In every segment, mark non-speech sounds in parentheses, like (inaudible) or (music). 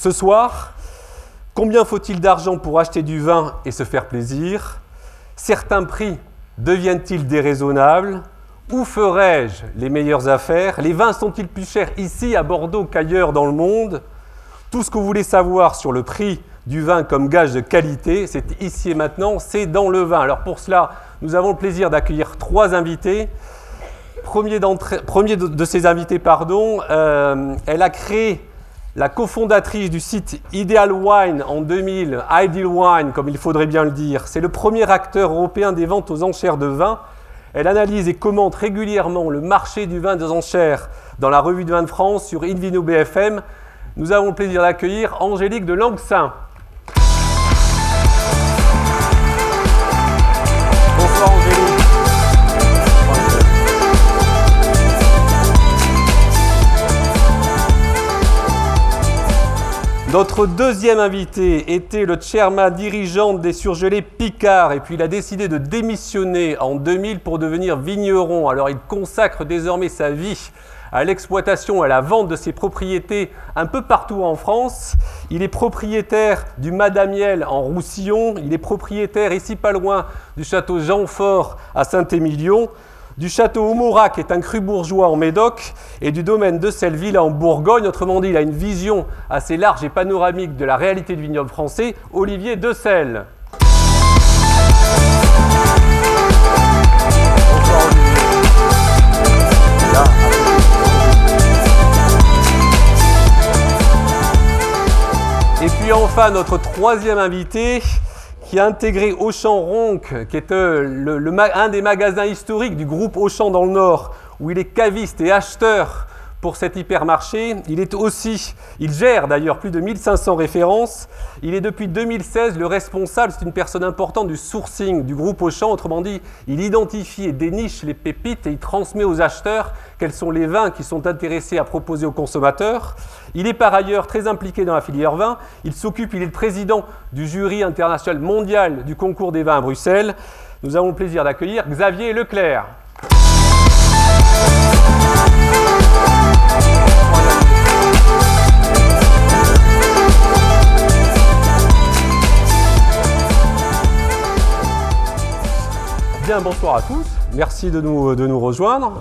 Ce soir, combien faut-il d'argent pour acheter du vin et se faire plaisir? Certains prix deviennent-ils déraisonnables? Où ferais-je les meilleures affaires? Les vins sont-ils plus chers ici à Bordeaux qu'ailleurs dans le monde? Tout ce que vous voulez savoir sur le prix du vin comme gage de qualité, c'est ici et maintenant, c'est dans le vin. Alors pour cela, nous avons le plaisir d'accueillir trois invités. Premier, de, ces invités, pardon, euh, elle a créé la cofondatrice du site Ideal Wine en 2000, Ideal Wine comme il faudrait bien le dire. C'est le premier acteur européen des ventes aux enchères de vin. Elle analyse et commente régulièrement le marché du vin des enchères dans la revue de vin de France sur Invino BFM. Nous avons le plaisir d'accueillir Angélique de Langsin. Notre deuxième invité était le chairman dirigeant des surgelés Picard et puis il a décidé de démissionner en 2000 pour devenir vigneron. Alors il consacre désormais sa vie à l'exploitation et à la vente de ses propriétés un peu partout en France. Il est propriétaire du Madamiel en Roussillon, il est propriétaire ici pas loin du château Jean-Fort à Saint-Émilion du château Oumoura, qui est un cru bourgeois en Médoc, et du domaine de Selleville en Bourgogne. Autrement dit, il a une vision assez large et panoramique de la réalité du vignoble français, Olivier Decel. Et puis enfin, notre troisième invité, qui a intégré Auchan Ronc, qui est euh, un des magasins historiques du groupe Auchan dans le Nord, où il est caviste et acheteur pour cet hypermarché. Il est aussi, il gère d'ailleurs plus de 1500 références. Il est depuis 2016 le responsable, c'est une personne importante du sourcing du groupe Auchan. Autrement dit, il identifie et déniche les pépites et il transmet aux acheteurs quels sont les vins qui sont intéressés à proposer aux consommateurs. Il est par ailleurs très impliqué dans la filière vin. Il s'occupe, il est le président du jury international mondial du concours des vins à Bruxelles. Nous avons le plaisir d'accueillir Xavier Leclerc. Bien, bonsoir à tous. Merci de nous, de nous rejoindre.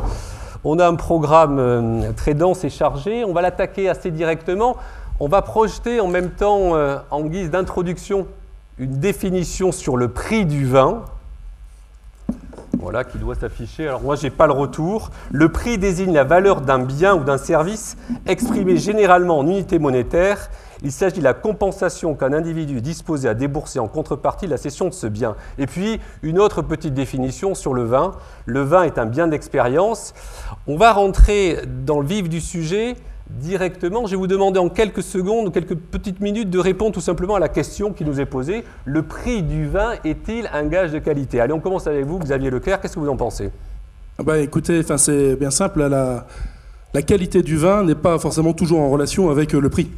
On a un programme euh, très dense et chargé. On va l'attaquer assez directement. On va projeter en même temps, euh, en guise d'introduction, une définition sur le prix du vin. Voilà, qui doit s'afficher. Alors moi, je n'ai pas le retour. Le prix désigne la valeur d'un bien ou d'un service exprimé généralement en unité monétaire. Il s'agit de la compensation qu'un individu est disposé à débourser en contrepartie de la cession de ce bien. Et puis, une autre petite définition sur le vin. Le vin est un bien d'expérience. On va rentrer dans le vif du sujet directement. Je vais vous demander en quelques secondes quelques petites minutes de répondre tout simplement à la question qui nous est posée. Le prix du vin est-il un gage de qualité? Allez, on commence avec vous, Xavier Leclerc. Qu'est-ce que vous en pensez? Ah bah, Écoutez, c'est bien simple. La, la qualité du vin n'est pas forcément toujours en relation avec euh, le prix.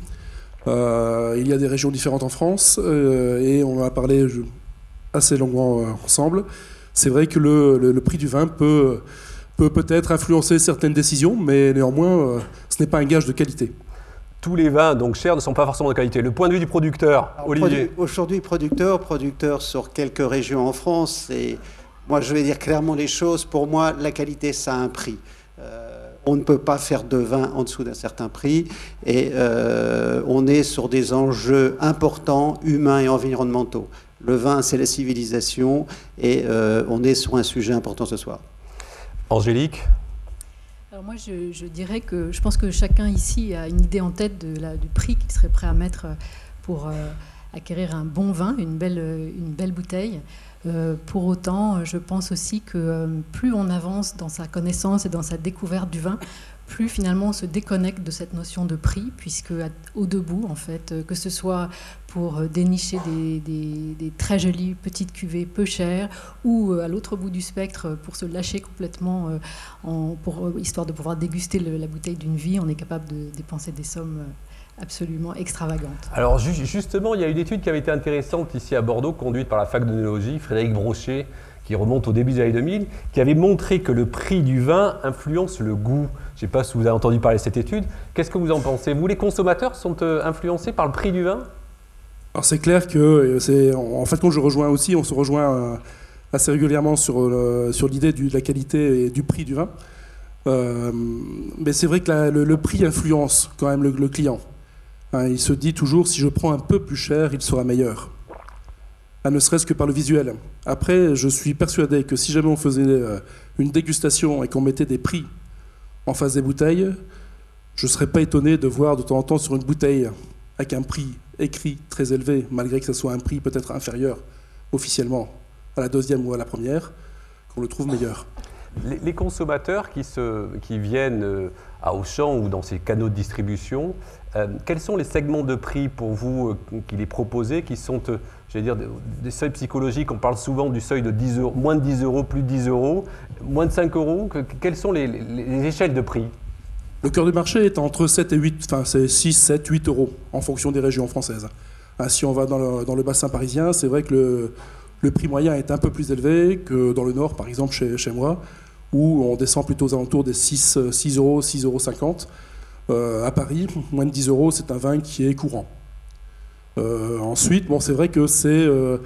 Euh, il y a des régions différentes en France euh, et on va parler assez longuement ensemble. C'est vrai que le, le, prix du vin peut peut peut-être influencer certaines décisions, mais néanmoins, ce n'est pas un gage de qualité. Tous les vins donc chers ne sont pas forcément de qualité. Le point de vue du producteur, Olivier. Aujourd'hui, producteur, producteur sur quelques régions en France, et moi je vais dire clairement les choses. Pour moi, la qualité, ça a un prix. On ne peut pas faire de vin en dessous d'un certain prix, et euh, on est sur des enjeux importants, humains et environnementaux. Le vin, c'est la civilisation, et euh, on est sur un sujet important ce soir. Angélique? Moi, je, dirais que je pense que chacun ici a une idée en tête de la, du prix qu'il serait prêt à mettre pour euh, acquérir un bon vin, une belle, une belle bouteille. Euh, pour autant, je pense aussi que euh, plus on avance dans sa connaissance et dans sa découverte du vin, plus finalement on se déconnecte de cette notion de prix, puisque au debout, en fait, euh, que ce soit pour dénicher des, très jolies petites cuvées peu chères, ou à l'autre bout du spectre, pour se lâcher complètement, en, pour, histoire de pouvoir déguster la bouteille d'une vie, on est capable de dépenser des sommes absolument extravagantes. Alors justement, il y a une étude qui avait été intéressante ici à Bordeaux, conduite par la fac d'œnologie, Frédéric Brochet, qui remonte au début des années 2000, qui avait montré que le prix du vin influence le goût. Je ne sais pas si vous avez entendu parler de cette étude. Qu'est-ce que vous en pensez? Vous, les consommateurs, sont euh, influencés par le prix du vin? Alors c'est clair que euh, c'est en fait quand je rejoins aussi, on se rejoint euh, assez régulièrement sur, sur l'idée de la qualité et du prix du vin. mais c'est vrai que le, prix influence quand même le, client. Hein, il se dit toujours si je prends un peu plus cher, il sera meilleur ne serait-ce que par le visuel. Après, je suis persuadé que si jamais on faisait euh, une dégustation et qu'on mettait des prix en face des bouteilles, je ne serais pas étonné de voir de temps en temps sur une bouteille avec un prix écrit très élevé, malgré que ce soit un prix peut-être inférieur officiellement à la deuxième ou à la première, qu'on le trouve meilleur. Les, consommateurs qui, se, qui viennent euh, à Auchan ou dans ces canaux de distribution, euh, quels sont les segments de prix pour vous qui les proposez, qui sont j'allais dire, des seuils psychologiques? On parle souvent du seuil de 10 euros, moins de 10 euros, plus de 10 euros, moins de 5 euros. Quelles sont les, échelles de prix? Le cœur du marché est entre 7 et 8, enfin c'est 6, 7, 8 euros en fonction des régions françaises. Ah, si on va dans le, bassin parisien, c'est vrai que le, prix moyen est un peu plus élevé que dans le nord, par exemple chez, chez moi, où on descend plutôt aux alentours des 6, 6 euros, 6,50 euros. Euh, à Paris, moins de 10 euros, c'est un vin qui est courant. Euh, ensuite, bon, c'est vrai que c'est euh,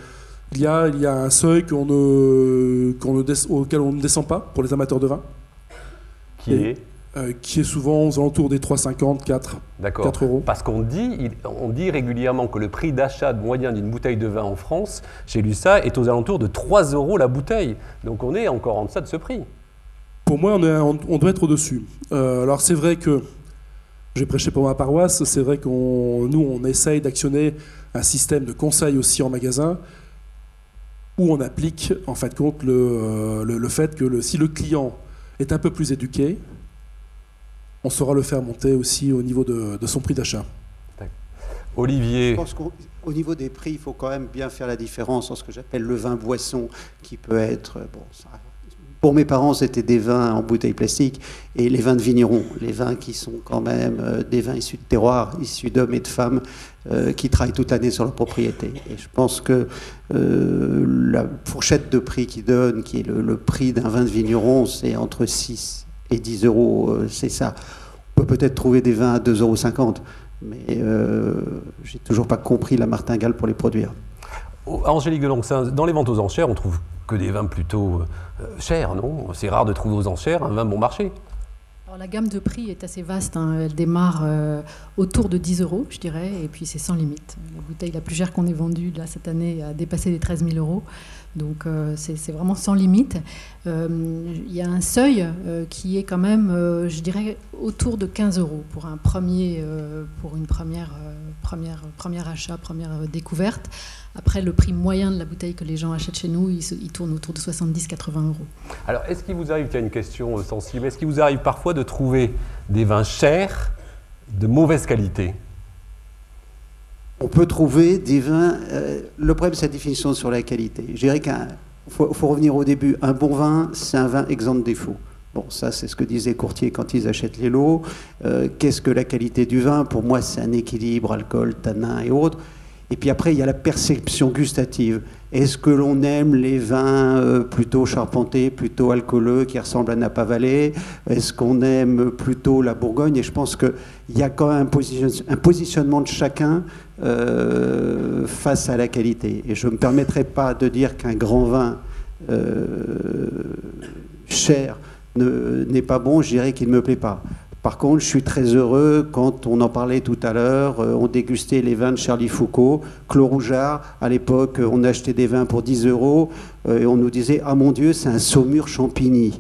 il y, a, il y a un seuil qu'on ne, auquel on ne descend pas pour les amateurs de vin. Qui est euh, qui est souvent aux alentours des 3,50, 4, 4 euros. Parce qu'on dit, on dit régulièrement que le prix d'achat moyen d'une bouteille de vin en France, j'ai lu ça, est aux alentours de 3 euros la bouteille. Donc on est encore en deçà de ce prix. Pour moi, on, est, on doit être au-dessus. alors c'est vrai que j'ai prêché pour ma paroisse. C'est vrai qu'on nous, on essaye d'actionner un système de conseil aussi en magasin où on applique en fait compte le, euh, le, fait que le, si le client est un peu plus éduqué, on saura le faire monter aussi au niveau de, de son prix d'achat. Olivier. Je pense qu'au niveau des prix, il faut quand même bien faire la différence entre ce que j'appelle le vin boisson, qui peut être, bon, ça pour mes parents, c'était des vins en bouteille plastique et les vins de vignerons, les vins qui sont quand même euh, des vins issus de terroirs, issus d'hommes et de femmes euh, qui travaillent toute l'année sur leur propriété. Et je pense que euh, la fourchette de prix qui donne, qui est le, prix d'un vin de vigneron, c'est entre 6 et 10 euros, c'est ça. On peut peut-être trouver des vins à 2,50 euros, mais j'ai toujours pas compris la martingale pour les produire. Angélique de Longsin, dans les ventes aux enchères, on trouve que des vins plutôt euh, chers, non? C'est rare de trouver aux enchères un vin bon marché. La gamme de prix est assez vaste. Hein. Elle démarre euh, autour de 10 euros, je dirais, et puis c'est sans limite. La bouteille la plus chère qu'on ait vendue cette année a dépassé les 13 000 euros. Donc euh, c'est vraiment sans limite. Il y a un seuil qui est quand même, je dirais, autour de 15 euros pour un premier, pour une première, première, premier achat, première découverte. Après, le prix moyen de la bouteille que les gens achètent chez nous, il, tourne autour de 70-80 euros. Alors, est-ce qu'il vous arrive, il y a une question euh, sensible, est-ce qu'il vous arrive parfois de trouver des vins chers de mauvaise qualité? On peut trouver des vins. Euh, le problème, c'est la définition sur la qualité. Je dirais qu'il faut, revenir au début. Un bon vin, c'est un vin exempt de défaut. Bon, ça, c'est ce que disaient courtiers quand ils achètent les lots. Euh, qu'est-ce que la qualité du vin? Pour moi, c'est un équilibre alcool, tanin et autres. Et puis après, il y a la perception gustative. Est-ce que l'on aime les vins euh, plutôt charpentés, plutôt alcooleux, qui ressemblent à Napa Valley? Est-ce qu'on aime plutôt la Bourgogne? Et je pense qu'il y a quand même un, positionnement de chacun euh, face à la qualité. Et je ne me permettrai pas de dire qu'un grand vin euh, cher n'est pas bon, je dirais qu'il ne me plaît pas. Par contre, je suis très heureux quand on en parlait tout à l'heure, euh, on dégustait les vins de Charlie Foucault, Clos Rougeard. À l'époque, on achetait des vins pour 10 euros euh, et on nous disait Ah mon Dieu, c'est un Saumur Champigny.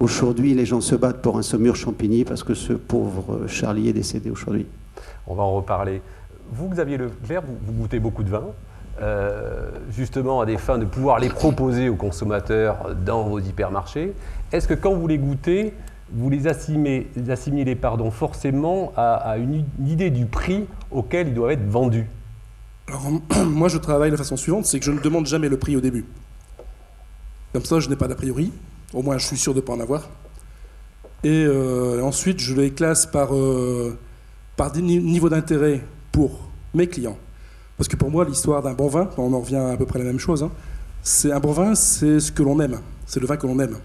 Aujourd'hui, les gens se battent pour un Saumur Champigny parce que ce pauvre Charlie est décédé aujourd'hui. On va en reparler. Vous, Xavier Leclerc, vous, vous goûtez beaucoup de vins. Euh, justement à des fins de pouvoir les proposer aux consommateurs dans vos hypermarchés. Est-ce que quand vous les goûtez, vous les assimilez, forcément à, une, idée du prix auquel ils doivent être vendus (clears throat) moi, je travaille de la façon suivante, c'est que je ne demande jamais le prix au début. Comme ça, je n'ai pas d'a priori. Au moins, je suis sûr de ne pas en avoir. Et euh, ensuite, je les classe par, euh, par niveau d'intérêt pour mes clients. Parce que pour moi, l'histoire d'un bon vin, on en revient à peu près à la même chose, hein, C'est un bon vin, c'est ce que l'on aime. C'est le vin que l'on aime.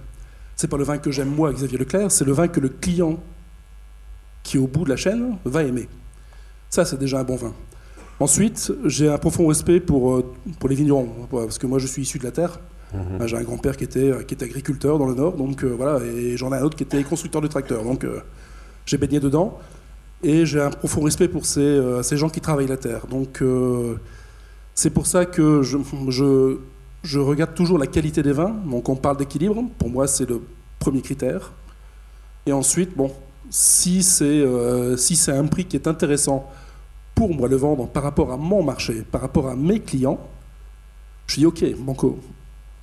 C'est pas le vin que j'aime moi, Xavier Leclerc, c'est le vin que le client qui est au bout de la chaîne va aimer. Ça, c'est déjà un bon vin. Ensuite, j'ai un profond respect pour, euh, pour les vignerons, parce que moi, je suis issu de la terre. Mhm. J'ai un grand-père qui était, qui était agriculteur dans le Nord, donc euh, voilà, et j'en ai un autre qui était constructeur de tracteurs, donc euh, j'ai baigné dedans. Et j'ai un profond respect pour ces, ces, gens qui travaillent la terre. Donc c'est pour ça que je, je, je, regarde toujours la qualité des vins. Donc on parle d'équilibre, pour moi c'est le premier critère. Et ensuite, bon, si c'est si c'est un prix qui est intéressant pour moi le vendre par rapport à mon marché, par rapport à mes clients, je dis ok, Banco,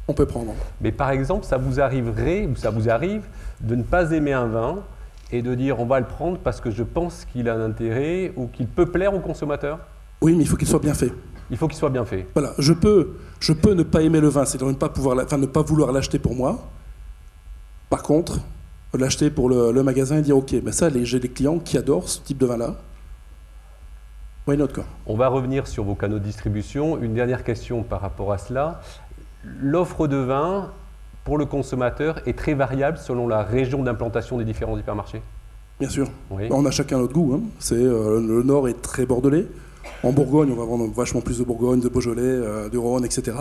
on peut prendre. Mais par exemple, ça vous arriverait, ou ça vous arrive, de ne pas aimer un vin et de dire on va le prendre parce que je pense qu'il a un intérêt ou qu'il peut plaire aux consommateurs Oui, mais il faut qu'il soit bien fait. Il faut qu'il soit bien fait. Voilà, je peux, je peux ne pas aimer le vin, c'est-à-dire ne pas pouvoir, enfin, ne pas vouloir l'acheter pour moi. Par contre, l'acheter pour le, magasin et dire ok, mais ça, j'ai des clients qui adorent ce type de vin-là. On va revenir sur vos canaux de distribution. Une dernière question par rapport à cela. L'offre de vin pour le consommateur est très variable selon la région d'implantation des différents hypermarchés? Bien sûr. On a chacun notre goût. Hein. C'est, euh, le nord est très bordelais. En Bourgogne, on va vendre vachement plus de Bourgogne, de Beaujolais, euh, du Rhône, etc.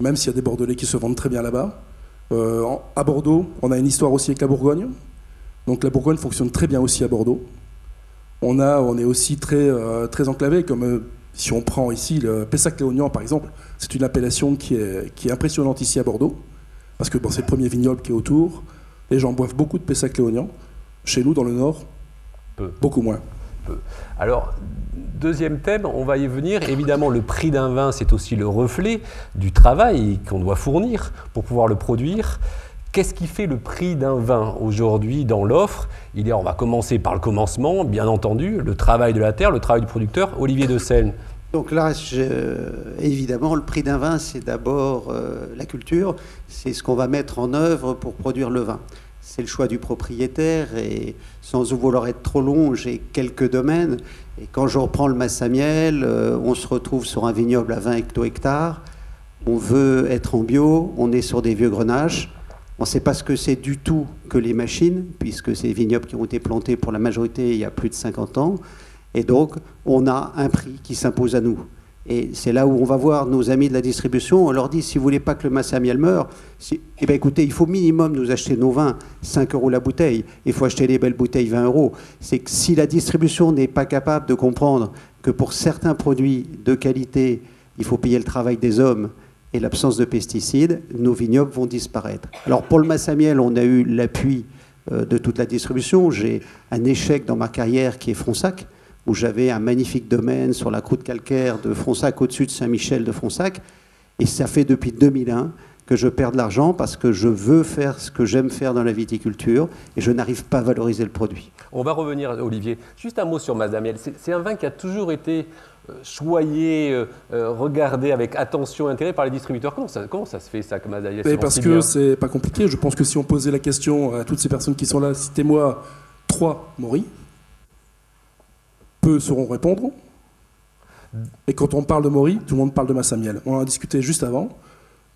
Même s'il y a des Bordelais qui se vendent très bien là-bas. Euh, à Bordeaux, on a une histoire aussi avec la Bourgogne. Donc la Bourgogne fonctionne très bien aussi à Bordeaux. On, a, on est aussi très, euh, très enclavé, comme euh, si on prend ici le Pessac-Léognan par exemple, c'est une appellation qui est, qui est impressionnante ici à Bordeaux, parce que bon, c'est le premier vignoble qui est autour. Les gens boivent beaucoup de Pessac-Léognan. Chez nous, dans le Nord, beaucoup moins. Alors, deuxième thème, on va y venir. Évidemment, le prix d'un vin, c'est aussi le reflet du travail qu'on doit fournir pour pouvoir le produire. Qu'est-ce qui fait le prix d'un vin aujourd'hui dans l'offre? Il on va commencer par le commencement, bien entendu, le travail de la terre, le travail du producteur. Olivier de Seine. Donc là, évidemment, le prix d'un vin, c'est d'abord euh, la culture, c'est ce qu'on va mettre en œuvre pour produire le vin. C'est le choix du propriétaire et sans vouloir être trop long, j'ai quelques domaines. Et quand je reprends le Massamiel, euh, on se retrouve sur un vignoble à 20 hecto-hectares. On veut être en bio, on est sur des vieux grenages. On ne sait pas ce que c'est du tout que les machines, puisque c'est des vignobles qui ont été plantés pour la majorité il y a plus de 50 ans. Et donc, on a un prix qui s'impose à nous. Et c'est là où on va voir nos amis de la distribution. On leur dit si vous voulez pas que le Massamiel meure, eh bien, écoutez, il faut minimum nous acheter nos vins 5 euros la bouteille. Il faut acheter les belles bouteilles 20 euros. C'est que si la distribution n'est pas capable de comprendre que pour certains produits de qualité, il faut payer le travail des hommes et l'absence de pesticides, nos vignobles vont disparaître. Alors pour le Massamiel, on a eu l'appui euh, de toute la distribution. J'ai un échec dans ma carrière qui est Fronsac, où j'avais un magnifique domaine sur la croûte calcaire de Fronsac au-dessus de Saint-Michel de Fronsac. Et ça fait depuis 2001 que je perds de l'argent parce que je veux faire ce que j'aime faire dans la viticulture et je n'arrive pas à valoriser le produit. On va revenir, Olivier. Juste un mot sur Massamiel. C'est un vin qui a toujours été euh, choyé, euh, euh, regardé avec attention et intérêt par les distributeurs. Comment ça, comment ça se fait ça que Mais Parce que c'est pas compliqué. Je pense que si on posait la question à toutes ces personnes qui sont là, citez-moi trois Maury, peu sauront répondre. Et quand on parle de Maury, tout le monde parle de Massamiel. On en a discuté juste avant.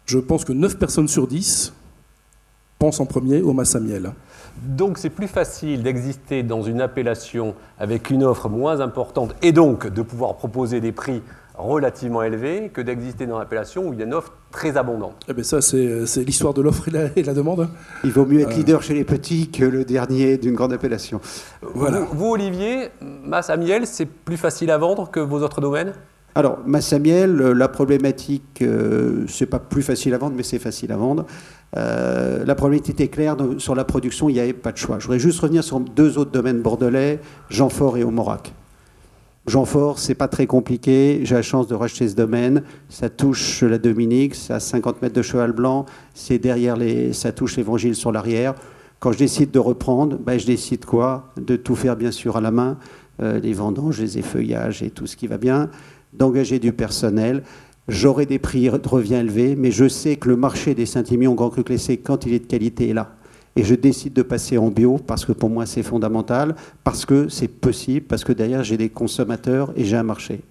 Je pense que 9 personnes sur 10 pensent en premier au Massamiel. Donc c'est plus facile d'exister dans une appellation avec une offre moins importante et donc de pouvoir proposer des prix relativement élevés que d'exister dans l'appellation où il y a une offre très abondante. Eh bien ça, c'est l'histoire de l'offre et, la demande. Il vaut mieux être euh. leader chez les petits que le dernier d'une grande appellation. Voilà. Vous, Olivier, Masse Amiel, c'est plus facile à vendre que vos autres domaines? Alors, Massamiel, la problématique, euh, c'est pas plus facile à vendre, mais c'est facile à vendre. Euh, la problématique était claire sur la production, il n'y avait pas de choix. Je voudrais juste revenir sur deux autres domaines bordelais, Jeanfort et Aumorac. Jeanfort, c'est pas très compliqué. J'ai la chance de racheter ce domaine. Ça touche la Dominique, c'est à 50 mètres de cheval blanc. C'est derrière les, ça touche l'évangile sur l'arrière. Quand je décide de reprendre, ben, je décide quoi? De tout faire bien sûr à la main, euh, les vendanges, les effeuillages et tout ce qui va bien d'engager du personnel. J'aurai des prix de revient élevés, mais je sais que le marché des Saint-Émilion Grand Cru Classé, quand il est de qualité, est là. Et je décide de passer en bio parce que pour moi c'est fondamental, parce que c'est possible, parce que derrière j'ai des consommateurs et j'ai un marché.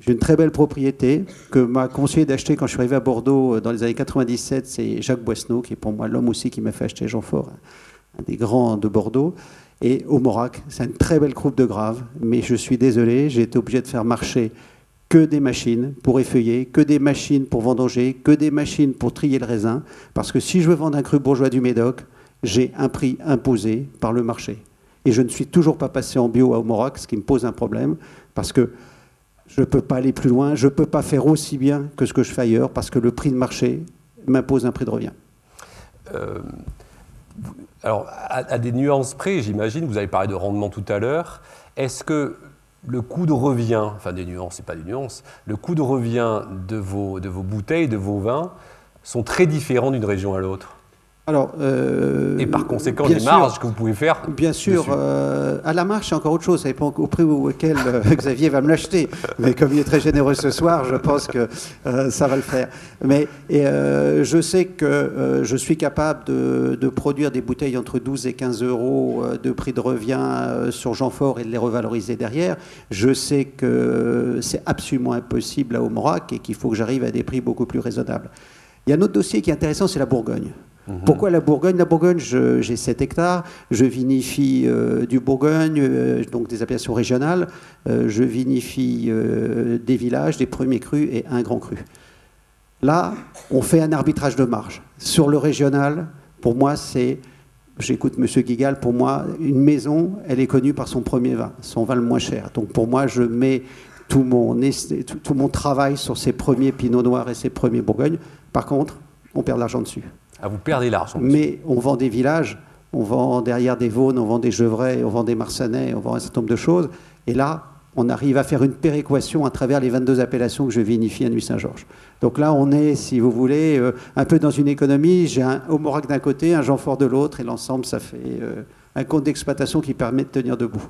J'ai une très belle propriété que m'a conseillé d'acheter quand je suis arrivé à Bordeaux dans les années 97. C'est Jacques Boisseneau, qui est pour moi l'homme aussi qui m'a fait acheter Jean Fort, un des grands de Bordeaux. Et au Morac, c'est une très belle croupe de grave, mais je suis désolé, j'ai été obligé de faire marcher que des machines pour effeuiller, que des machines pour vendanger, que des machines pour trier le raisin, parce que si je veux vendre un cru bourgeois du Médoc, j'ai un prix imposé par le marché. Et je ne suis toujours pas passé en bio à Morac, ce qui me pose un problème, parce que je ne peux pas aller plus loin, je ne peux pas faire aussi bien que ce que je fais ailleurs, parce que le prix de marché m'impose un prix de revient. Euh, alors, à, des nuances près, j'imagine, vous avez parlé de rendement tout à l'heure, est-ce que le coût de revient, enfin des nuances, c'est pas des nuances, le coût de revient de vos, de vos bouteilles, de vos vins, sont très différents d'une région à l'autre? Alors, euh, et par conséquent, les marges que vous pouvez faire Bien sûr, euh, à la marge, c'est encore autre chose. Ça dépend au prix auquel euh, (laughs) Xavier va me l'acheter. Mais comme il est très généreux ce soir, je pense que ça va le faire. Mais je sais que je suis capable de, de, produire des bouteilles entre 12 et 15 euros de prix de revient sur Jean Fort et de les revaloriser derrière. Je sais que c'est absolument impossible à Omorac et qu'il faut que j'arrive à des prix beaucoup plus raisonnables. Il y a un autre dossier qui est intéressant, c'est la Bourgogne. Mhm. Pourquoi la Bourgogne? La Bourgogne, j'ai 7 hectares, je vinifie euh, du Bourgogne, euh, donc des appellations régionales, euh, je vinifie des villages, des premiers crus et un grand cru. Là, on fait un arbitrage de marge. Sur le régional, pour moi, c'est, j'écoute M. Guigal, pour moi, une maison, elle est connue par son premier vin, son vin le moins cher. Donc pour moi, je mets tout mon, travail sur ses premiers Pinot Noirs et ses premiers Bourgognes. Par contre, on perd de l'argent dessus. Ah, vous perdez l'argent. Mais on vend des villages, on vend derrière des Vaunes, on vend des Gevrets, on vend des Marsanais, on vend un certain nombre de choses. Et là, on arrive à faire une péréquation à travers les 22 appellations que je vinifie à Nuit-Saint-Georges. Donc là, on est, si vous voulez, euh, un peu dans une économie. J'ai un Homorac d'un côté, un Jean Fort de l'autre, et l'ensemble, ça fait euh, un compte d'exploitation qui permet de tenir debout.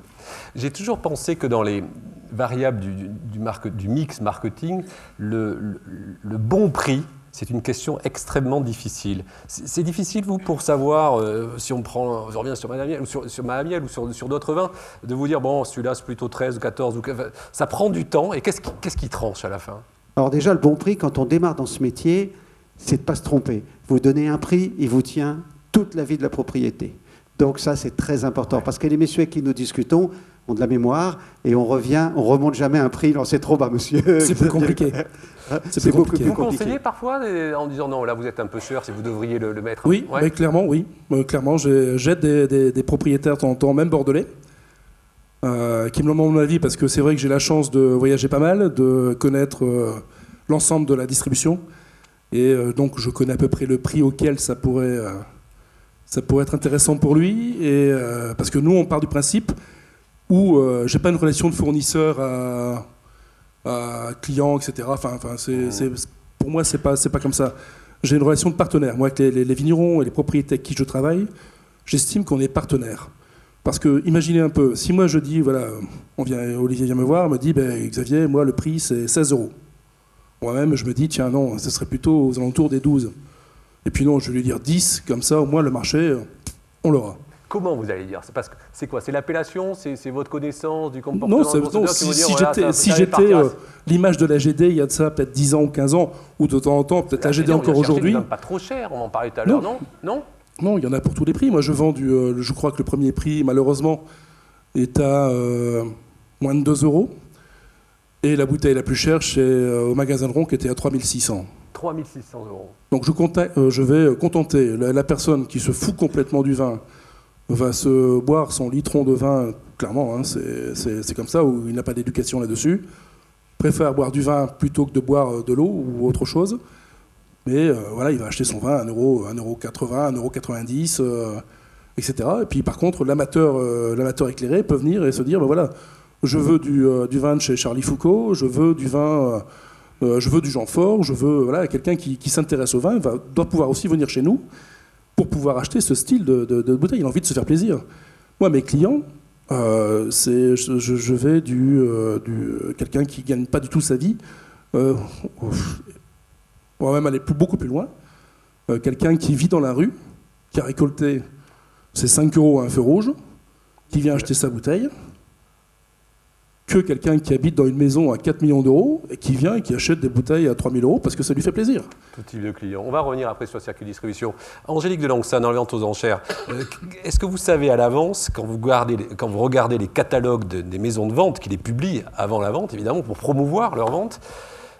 J'ai toujours pensé que dans les variables du, du, mix marketing, le bon prix c'est une question extrêmement difficile. C'est difficile, vous, pour savoir, euh, si on prend, je reviens sur Madame ou sur, sur ou sur, sur d'autres vins, de vous dire, bon, celui-là, c'est plutôt 13 ou 14, ou, ça prend du temps, et qu'est-ce qui, qu'est-ce qui tranche à la fin? Alors déjà, le bon prix, quand on démarre dans ce métier, c'est de ne pas se tromper. Vous donnez un prix, il vous tient toute la vie de la propriété. Donc ça, c'est très important, parce que les messieurs avec qui nous discutons, ont de la mémoire et on revient, on remonte jamais un prix, non c'est trop bas monsieur. C'est plus (laughs) compliqué. C'est beaucoup plus compliqué. Vous conseillez parfois en disant non là vous êtes un peu cher si vous devriez le, mettre. Oui, clairement oui, euh, clairement j'aide des, propriétaires de temps même bordelais. Euh, qui me demandent mon avis parce que c'est vrai que j'ai la chance de voyager pas mal, de connaître euh, l'ensemble de la distribution et donc je connais à peu près le prix auquel ça pourrait, ça pourrait être intéressant pour lui et parce que nous on part du principe où euh, j'ai pas une relation de fournisseur à, client, etc. Enfin, pour moi, c'est pas, pas comme ça. J'ai une relation de partenaire. Moi, avec les, vignerons et les propriétaires avec qui je travaille, j'estime qu'on est partenaire. Parce que, imaginez un peu, si moi je dis, voilà, on vient, Olivier vient me voir, me dit, ben, Xavier, moi, le prix, c'est 16 euros. Moi-même, je me dis, tiens, non, ce serait plutôt aux alentours des 12. Et puis non, je vais lui dire 10, comme ça, au moins, le marché, on l'aura. Comment vous allez dire? C'est parce que c'est quoi? C'est l'appellation? C'est votre connaissance du comportement? Non, non si, si j'étais euh, l'image de la GD il y a de ça peut-être 10 ans ou 15 ans, ou de temps en temps, peut-être la, GD encore aujourd'hui. Pas trop cher, on en parlait tout à l'heure, non Non? Non, il y en a pour tous les prix. Moi, je vends du. Euh, je crois que le premier prix, malheureusement, est à euh, moins de 2 euros. Et la bouteille la plus chère, c'est au magasin de Ron, qui était à 3600. 3600 euros. Donc je, je vais contenter la personne qui se fout complètement du vin va se boire son litron de vin, clairement, hein, c'est comme ça, où il n'a pas d'éducation là-dessus, préfère boire du vin plutôt que de boire de l'eau ou autre chose. Mais euh, voilà, il va acheter son vin à 1,80€, 1,80€, 1,90€, euh, etc. Et puis par contre, l'amateur euh, éclairé peut venir et se dire, ben voilà, je veux du, du, vin de chez Charlie Foucault, je veux du vin, je veux du Jean Fort, je veux voilà, quelqu'un qui, qui s'intéresse au vin, va, doit pouvoir aussi venir chez nous pour pouvoir acheter ce style de, bouteille. Il a envie de se faire plaisir. Moi, mes clients, euh, je, vais du, euh, du quelqu'un qui gagne pas du tout sa vie. Euh, on va même aller beaucoup plus loin. quelqu'un qui vit dans la rue, qui a récolté ses 5 euros à un feu rouge, qui vient acheter sa bouteille, que quelqu'un qui habite dans une maison à 4 millions d'euros et qui vient et qui achète des bouteilles à 3 000 euros parce que ça lui fait plaisir. Tout type de client. On va revenir après sur le circuit de distribution. Angélique de Langsan, dans le vente aux enchères, euh, est-ce que vous savez à l'avance, quand, vous quand vous regardez les catalogues des maisons de vente, qui les publient avant la vente, évidemment, pour promouvoir leur vente,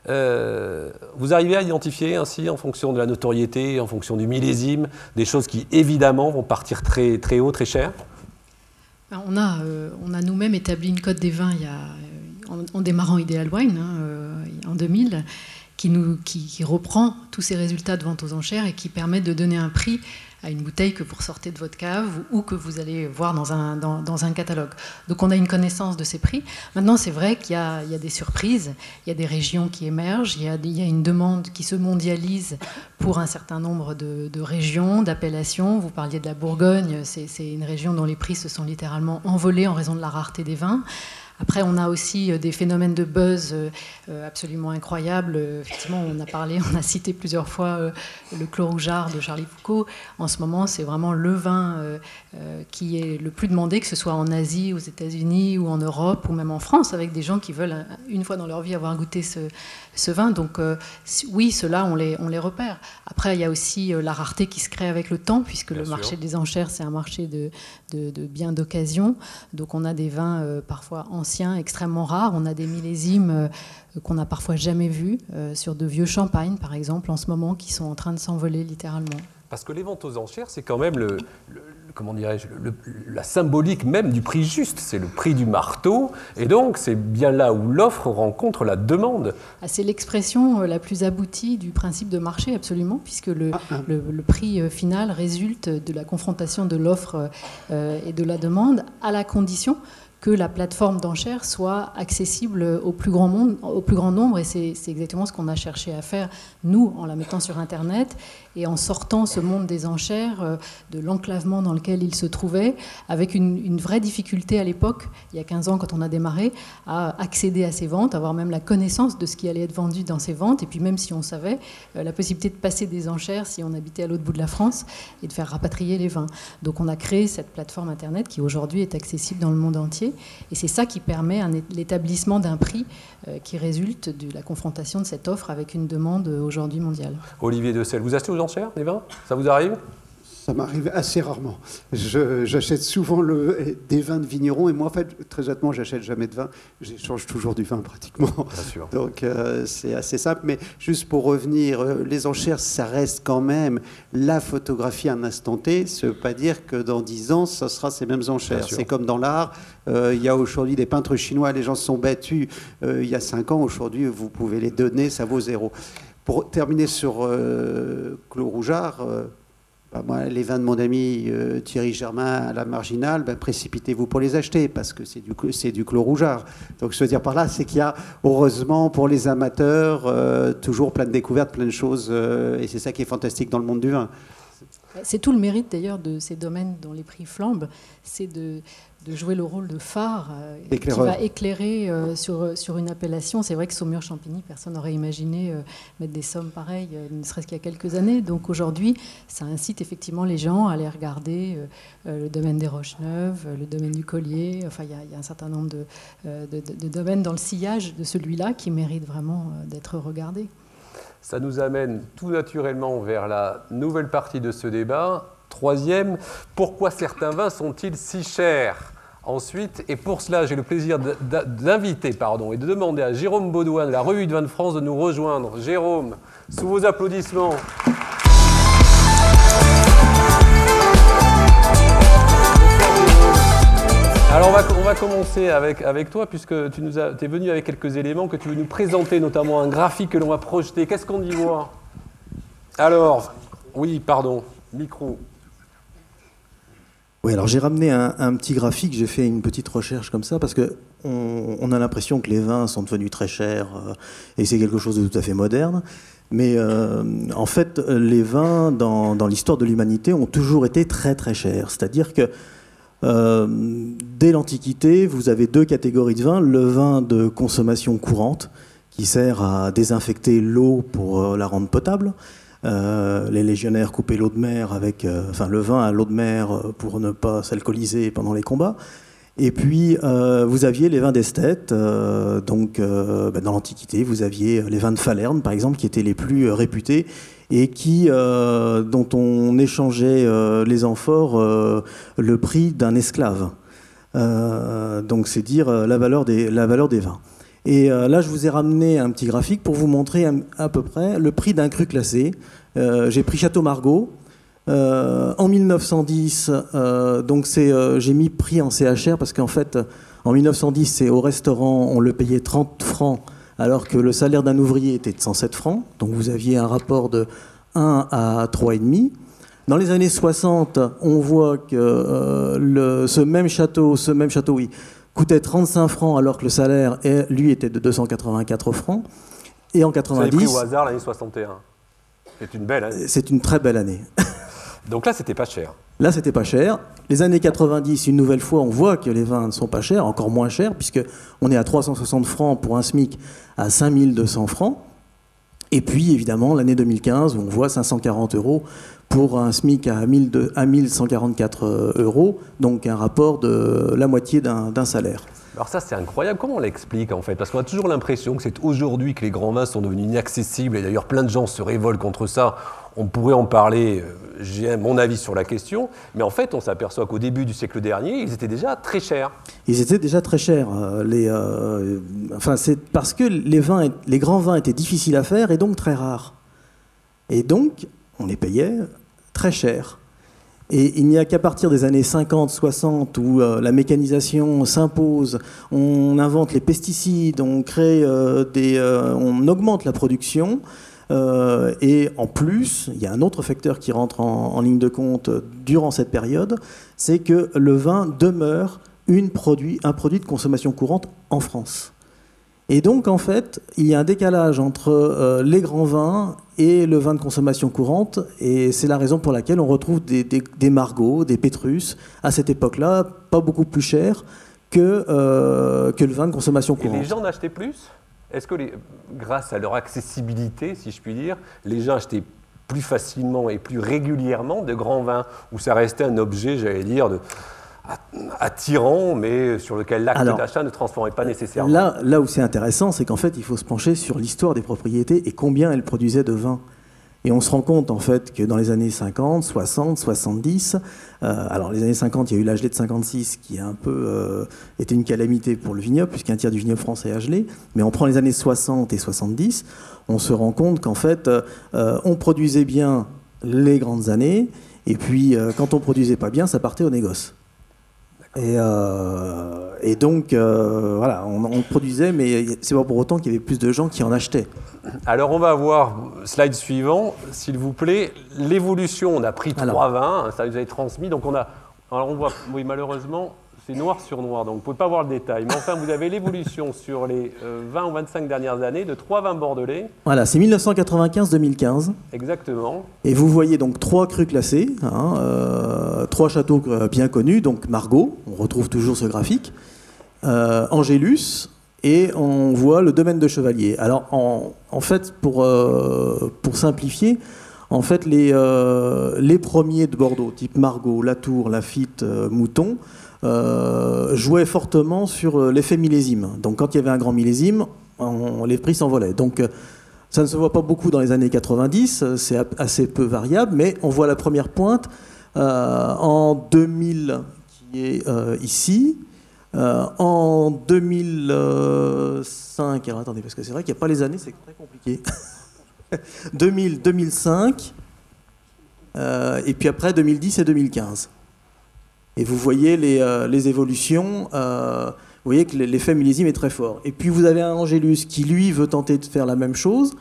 euh, vous arrivez à identifier ainsi, en fonction de la notoriété, en fonction du millésime, des choses qui évidemment vont partir très, très haut, très cher? On a, euh, on a nous-mêmes établi une cote des vins a, en, démarrant Ideal Wine hein, euh, en 2000, qui, qui, reprend tous ces résultats de vente aux enchères et qui permet de donner un prix à une bouteille que vous ressortez de votre cave ou, que vous allez voir dans un, dans, un, catalogue. Donc on a une connaissance de ces prix. Maintenant, c'est vrai qu'il y, y, a des surprises, il y a des régions qui émergent, il y a, il y a une demande qui se mondialise pour un certain nombre de, de régions, d'appellations. Vous parliez de la Bourgogne, c'est une région dont les prix se sont littéralement envolés en raison de la rareté des vins. Après, on a aussi euh, des phénomènes de buzz euh, euh, absolument incroyables. Effectivement, on a parlé, on a cité plusieurs fois le Clos Rougeard de Charlie Foucault. En ce moment, c'est vraiment le vin qui est le plus demandé, que ce soit en Asie, aux États-Unis ou en Europe ou même en France, avec des gens qui veulent une fois dans leur vie avoir goûté ce, ce vin. Donc oui, ceux-là, on les, on les repère. Après, il y a aussi la rareté qui se crée avec le temps, puisque le marché des enchères, c'est un marché de, de, de biens d'occasion. Donc on a des vins parfois anciens, extrêmement rares. On a des millésimes qu'on n'a parfois jamais vus, sur de vieux champagnes, par exemple, en ce moment, qui sont en train de s'envoler littéralement. Parce que les ventes aux enchères, c'est quand même le, comment dirais-je, la symbolique même du prix juste. C'est le prix du marteau. Et donc, c'est bien là où l'offre rencontre la demande. Ah, c'est l'expression euh, la plus aboutie du principe de marché, absolument, puisque le, ah, ah. le prix euh, final résulte de la confrontation de l'offre euh, et de la demande à la condition que la plateforme d'enchères soit accessible au plus grand, monde, au plus grand nombre. Et c'est exactement ce qu'on a cherché à faire, nous, en la mettant sur Internet et en sortant ce monde des enchères euh, de l'enclavement dans lequel il se trouvait, avec une, vraie difficulté à l'époque, il y a 15 ans quand on a démarré, à accéder à ces ventes, avoir même la connaissance de ce qui allait être vendu dans ces ventes, et puis même si on savait, euh, la possibilité de passer des enchères si on habitait à l'autre bout de la France et de faire rapatrier les vins. Donc on a créé cette plateforme Internet qui aujourd'hui est accessible dans le monde entier, et c'est ça qui permet l'établissement d'un prix euh, qui résulte de la confrontation de cette offre avec une demande aujourd'hui mondiale. Olivier Decel, vous achetez enchères, des vins Ça vous arrive? Ça m'arrive assez rarement. J'achète souvent le, des vins de vignerons et moi, en fait, très honnêtement, j'achète jamais de vin. J'échange toujours du vin pratiquement. Bien sûr. Donc euh, c'est assez simple. Mais juste pour revenir, euh, les enchères, ça reste quand même la photographie à un instant T. Ça ne veut pas dire que dans 10 ans, ça sera ces mêmes enchères. C'est comme dans l'art. Euh, il y a aujourd'hui des peintres chinois, les gens se sont battus il y a 5 ans. Aujourd'hui, vous pouvez les donner, ça vaut zéro. Pour terminer sur euh, Clos Rougeard, euh, bah, les vins de mon ami euh, Thierry Germain à la marginale, bah, précipitez-vous pour les acheter parce que c'est du, c'est du Clos Rougeard. Donc, je veux dire par là, c'est qu'il y a, heureusement, pour les amateurs, toujours plein de découvertes, plein de choses. et c'est ça qui est fantastique dans le monde du vin. C'est tout le mérite d'ailleurs de ces domaines dont les prix flambent, c'est de, de jouer le rôle de phare euh, qui va éclairer euh, sur, sur une appellation. C'est vrai que Saumur-Champigny, personne n'aurait imaginé euh, mettre des sommes pareilles, ne serait-ce qu'il y a quelques années. Donc aujourd'hui, ça incite effectivement les gens à aller regarder le domaine des Roches-Neuves, le domaine du Collier. Enfin, il y, a, un certain nombre de, de, de domaines dans le sillage de celui-là qui méritent vraiment d'être regardés. Ça nous amène tout naturellement vers la nouvelle partie de ce débat. Troisième, pourquoi certains vins sont-ils si chers? Ensuite, et pour cela, j'ai le plaisir d'inviter pardon, et de demander à Jérôme Baudouin de la Revue de Vin de France de nous rejoindre. Jérôme, sous vos applaudissements. Alors on va, commencer avec, avec toi puisque tu nous es venu avec quelques éléments que tu veux nous présenter, notamment un graphique que l'on va projeter. Qu'est-ce qu'on y voit Alors, oui, pardon, micro. Oui, alors j'ai ramené un, petit graphique, j'ai fait une petite recherche comme ça, parce que on, a l'impression que les vins sont devenus très chers, euh, et c'est quelque chose de tout à fait moderne. Mais euh, en fait, les vins, dans, l'histoire de l'humanité, ont toujours été très très chers. C'est-à-dire que euh, dès l'Antiquité, vous avez deux catégories de vins. Le vin de consommation courante, qui sert à désinfecter l'eau pour la rendre potable, euh, les légionnaires coupaient l'eau de mer avec, euh, enfin le vin à l'eau de mer euh, pour ne pas s'alcooliser pendant les combats. Et puis, vous aviez les vins d'esthète. Donc, bah, dans l'Antiquité, vous aviez les vins de Falerne, par exemple, qui étaient les plus réputés et dont on échangeait les amphores le prix d'un esclave. donc, c'est dire la valeur des vins. Et là, je vous ai ramené un petit graphique pour vous montrer à peu près le prix d'un cru classé. J'ai pris Château Margaux. Euh, en 1910, euh, donc euh, j'ai mis prix en CHR parce qu'en fait, en 1910, c'est au restaurant, on le payait 30 francs, alors que le salaire d'un ouvrier était de 107 francs. Donc vous aviez un rapport de 1 à 3,5. Dans les années 60, on voit que ce même château, ce même château, oui, coûtait 35 francs alors que le salaire, lui, était de 284 francs. Et en 90. C'est pris au hasard l'année 61. C'est une belle année. C'est une très belle année. (laughs) Donc là, c'était pas cher. Là, c'était pas cher. Les années 90, une nouvelle fois, on voit que les vins ne sont pas chers, encore moins chers, puisque on est à 360 francs pour un SMIC à 5200 francs. Et puis, évidemment, l'année 2015, où on voit 540 euros pour un SMIC à 1144 euh, euros, donc un rapport de la moitié d'un salaire. Alors ça, c'est incroyable. Comment on l'explique en fait? Parce qu'on a toujours l'impression que c'est aujourd'hui que les grands vins sont devenus inaccessibles, et d'ailleurs plein de gens se révoltent contre ça on pourrait en parler, euh, j'ai mon avis sur la question, mais en fait, on s'aperçoit qu'au début du siècle dernier, ils étaient déjà très chers. Ils étaient déjà très chers. Euh, les, euh, enfin, c'est parce que les, vins, les grands vins étaient difficiles à faire et donc très rares. Et donc, on les payait très cher. Et il n'y a qu'à partir des années 50-60 où la mécanisation s'impose, on invente les pesticides, on crée des, on augmente la production, euh, et en plus, il y a un autre facteur qui rentre en, ligne de compte durant cette période, c'est que le vin demeure un produit de consommation courante en France. Et donc, en fait, il y a un décalage entre euh, les grands vins et le vin de consommation courante. Et c'est la raison pour laquelle on retrouve des, des, Margots, des Pétrus, à cette époque-là, pas beaucoup plus chers que, euh, que le vin de consommation courante. Et les gens en achetaient plus? Est-ce que, grâce à leur accessibilité, si je puis dire, les gens achetaient plus facilement et plus régulièrement de grands vins, ou ça restait un objet, j'allais dire, de, attirant, mais sur lequel l'acte d'achat ne transformait pas nécessairement là, là où c'est intéressant, c'est qu'en fait, il faut se pencher sur l'histoire des propriétés et combien elles produisaient de vin. Et on se rend compte en fait que dans les années 50, 60, 70, alors les années 50, il y a eu l'âge de 56 qui a un peu euh, été une calamité pour le vignoble, puisqu'un tiers du vignoble français est gelé. Mais on prend les années 60 et 70, on se rend compte qu'en fait, euh, on produisait bien les grandes années, et puis euh, quand on produisait pas bien, ça partait au négoce. Et, euh, et donc, euh, voilà, on, produisait, mais c'est pas pour autant qu'il y avait plus de gens qui en achetaient. Alors, on va voir, slide suivant, s'il vous plaît, l'évolution. On a pris trois vins, ça vous avez transmis. Donc, on a. Alors, on voit, oui, malheureusement, c'est noir sur noir, donc vous ne pouvez pas voir le détail. Mais enfin, vous avez l'évolution (laughs) sur les 20 euh, ou 25 dernières années de trois vins bordelais. Voilà, c'est 1995-2015. Exactement. Et vous voyez donc trois crus classés, hein, euh, trois châteaux euh, bien connus, donc Margot, on retrouve toujours ce graphique, Angélus, et on voit le domaine de Chevalier. Alors, en, fait, pour, pour simplifier, en fait, les, les premiers de Bordeaux, type Margot, Latour, Lafitte, Mouton, euh, jouait fortement sur euh, l'effet millésime. Donc quand il y avait un grand millésime, les prix s'envolaient. Donc euh, ça ne se voit pas beaucoup dans les années 90, c'est assez peu variable, mais on voit la première pointe en 2000 qui est ici. en 2005, alors attendez, parce que c'est vrai qu'il n'y a pas les années, c'est très compliqué. (laughs) 2000, 2005, et puis après 2010 et 2015. Et vous voyez les, euh, les évolutions. Euh, vous voyez que l'effet millésime est très fort. Et puis vous avez un Angélus qui, lui, veut tenter de faire la même chose,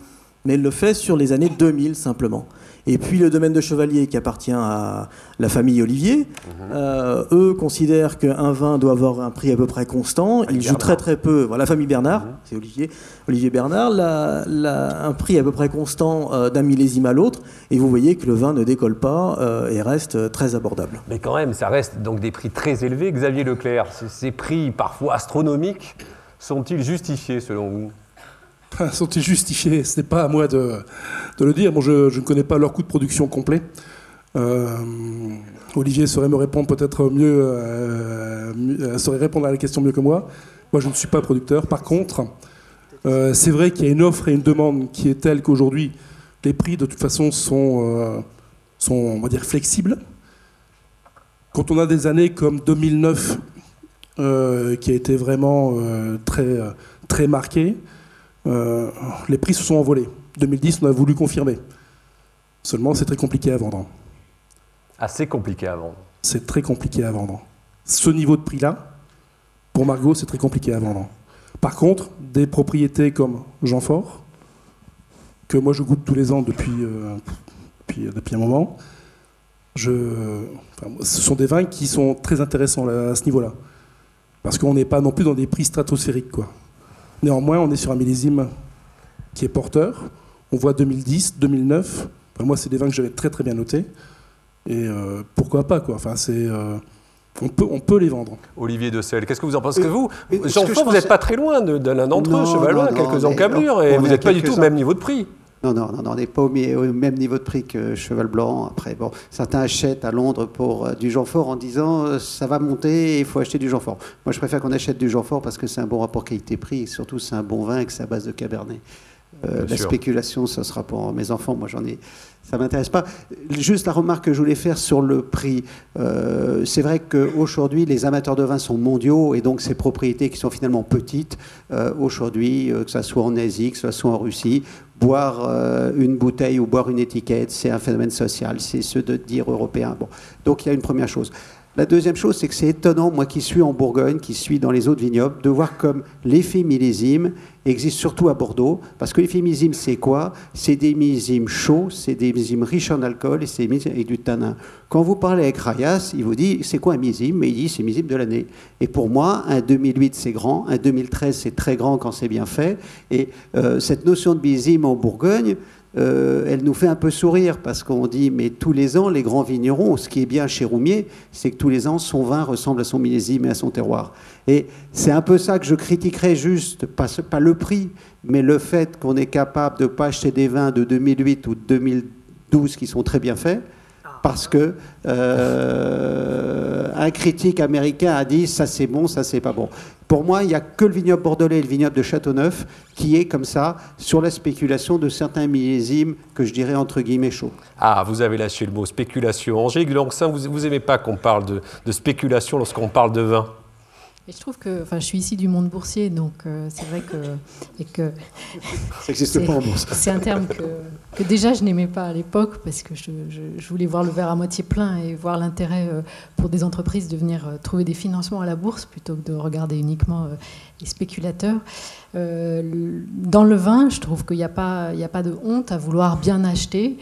mais il le fait sur les années 2000 simplement. Et puis le domaine de Chevalier qui appartient à la famille Olivier, mhm. euh, eux considèrent qu'un vin doit avoir un prix à peu près constant. Ils jouent très très peu. Voilà, la famille Bernard, mhm. c'est Olivier, Olivier Bernard, la, un prix à peu près constant euh, d'un millésime à l'autre. Et vous voyez que le vin ne décolle pas euh, et reste très abordable. Mais quand même, ça reste donc des prix très élevés. Xavier Leclerc, ces prix parfois astronomiques sont-ils justifiés selon vous? (laughs) sont-ils justifiés? Ce n'est pas à moi de, le dire. Bon, je, ne connais pas leur coût de production complet. Olivier saurait me répondre peut-être mieux, saurait répondre à la question mieux que moi. Moi, je ne suis pas producteur. Par contre, c'est vrai qu'il y a une offre et une demande qui est telle qu'aujourd'hui, les prix, de toute façon, sont, sont on va dire, flexibles. Quand on a des années comme 2009, euh, qui a été vraiment euh, très, très marqué, euh, les prix se sont envolés. 2010, on a voulu confirmer. Seulement, c'est très compliqué à vendre. Assez compliqué à vendre. C'est très compliqué à vendre. Ce niveau de prix-là, pour Margot, c'est très compliqué à vendre. Par contre, des propriétés comme Jean Fort, que moi je goûte tous les ans depuis, depuis, depuis un moment, je, ce sont des vins qui sont très intéressants à ce niveau-là. Parce qu'on n'est pas non plus dans des prix stratosphériques. Quoi. Néanmoins, on est sur un millésime qui est porteur. On voit 2010, 2009. moi, c'est des vins que j'avais très très bien notés. Et euh, pourquoi pas quoi. Enfin, c'est euh, on peut, on peut les vendre. Olivier de Selle, qu'est-ce que vous en pensez? Que vous, Jean vous n'êtes pas très loin de, l'un d'entre eux, Chevalois, quelques encablures, et vous n'êtes pas du tout au même niveau de prix. Non, non, non, on n'est pas au, même niveau de prix que Cheval Blanc. Après, bon, certains achètent à Londres pour euh, du Jean-Fort en disant euh, ça va monter et il faut acheter du Jean-Fort. Moi, je préfère qu'on achète du Jean-Fort parce que c'est un bon rapport qualité-prix et surtout c'est un bon vin et que c'est à base de Cabernet. Euh, la spéculation, ça sera pour mes enfants. Moi, j'en ai. Ça m'intéresse pas. Juste la remarque que je voulais faire sur le prix. Euh, c'est vrai qu'aujourd'hui, les amateurs de vin sont mondiaux et donc ces propriétés qui sont finalement petites, euh, aujourd'hui, que ce soit en Asie, que ce soit en Russie, boire une bouteille ou boire une étiquette, c'est un phénomène social. C'est ce de dire européen. Donc il y a une première chose. La deuxième chose, c'est que c'est étonnant, moi qui suis en Bourgogne, qui suis dans les autres vignobles, de voir comme l'effet millésime existe surtout à Bordeaux. Parce que l'effet millésime, c'est quoi? C'est des millésimes chauds, c'est des millésimes riches en alcool et c'est avec du tanin. Quand vous parlez avec Rayas, il vous dit c'est quoi un millésime? Mais il dit c'est millésime de l'année. Et pour moi, un 2008, c'est grand. Un 2013, c'est très grand quand c'est bien fait. Et euh, cette notion de millésime en Bourgogne, euh, elle nous fait un peu sourire parce qu'on dit, mais tous les ans, les grands vignerons, ce qui est bien chez Roumier, c'est que tous les ans, son vin ressemble à son millésime et à son terroir. Et c'est un peu ça que je critiquerais juste, pas, pas le prix, mais le fait qu'on est capable de pas acheter des vins de 2008 ou de 2012 qui sont très bien faits, parce que euh, un critique américain a dit ça c'est bon, ça c'est pas bon. Pour moi, il n'y a que le vignoble bordelais et le vignoble de Châteauneuf qui est comme ça sur la spéculation de certains millésimes que je dirais entre guillemets chauds. Ah, vous avez lâché le mot spéculation. Angélique Langsin, vous n'aimez pas qu'on parle de, de spéculation lorsqu'on parle de vin? Je trouve que, enfin, je suis ici du monde boursier, donc euh, c'est vrai que, et que ça n'existe pas en bourse. C'est un terme que, que déjà je n'aimais pas à l'époque parce que je, je, voulais voir le verre à moitié plein et voir l'intérêt euh, pour des entreprises de venir euh, trouver des financements à la bourse plutôt que de regarder uniquement les spéculateurs. Dans le vin, je trouve qu'il n'y a, pas, de honte à vouloir bien acheter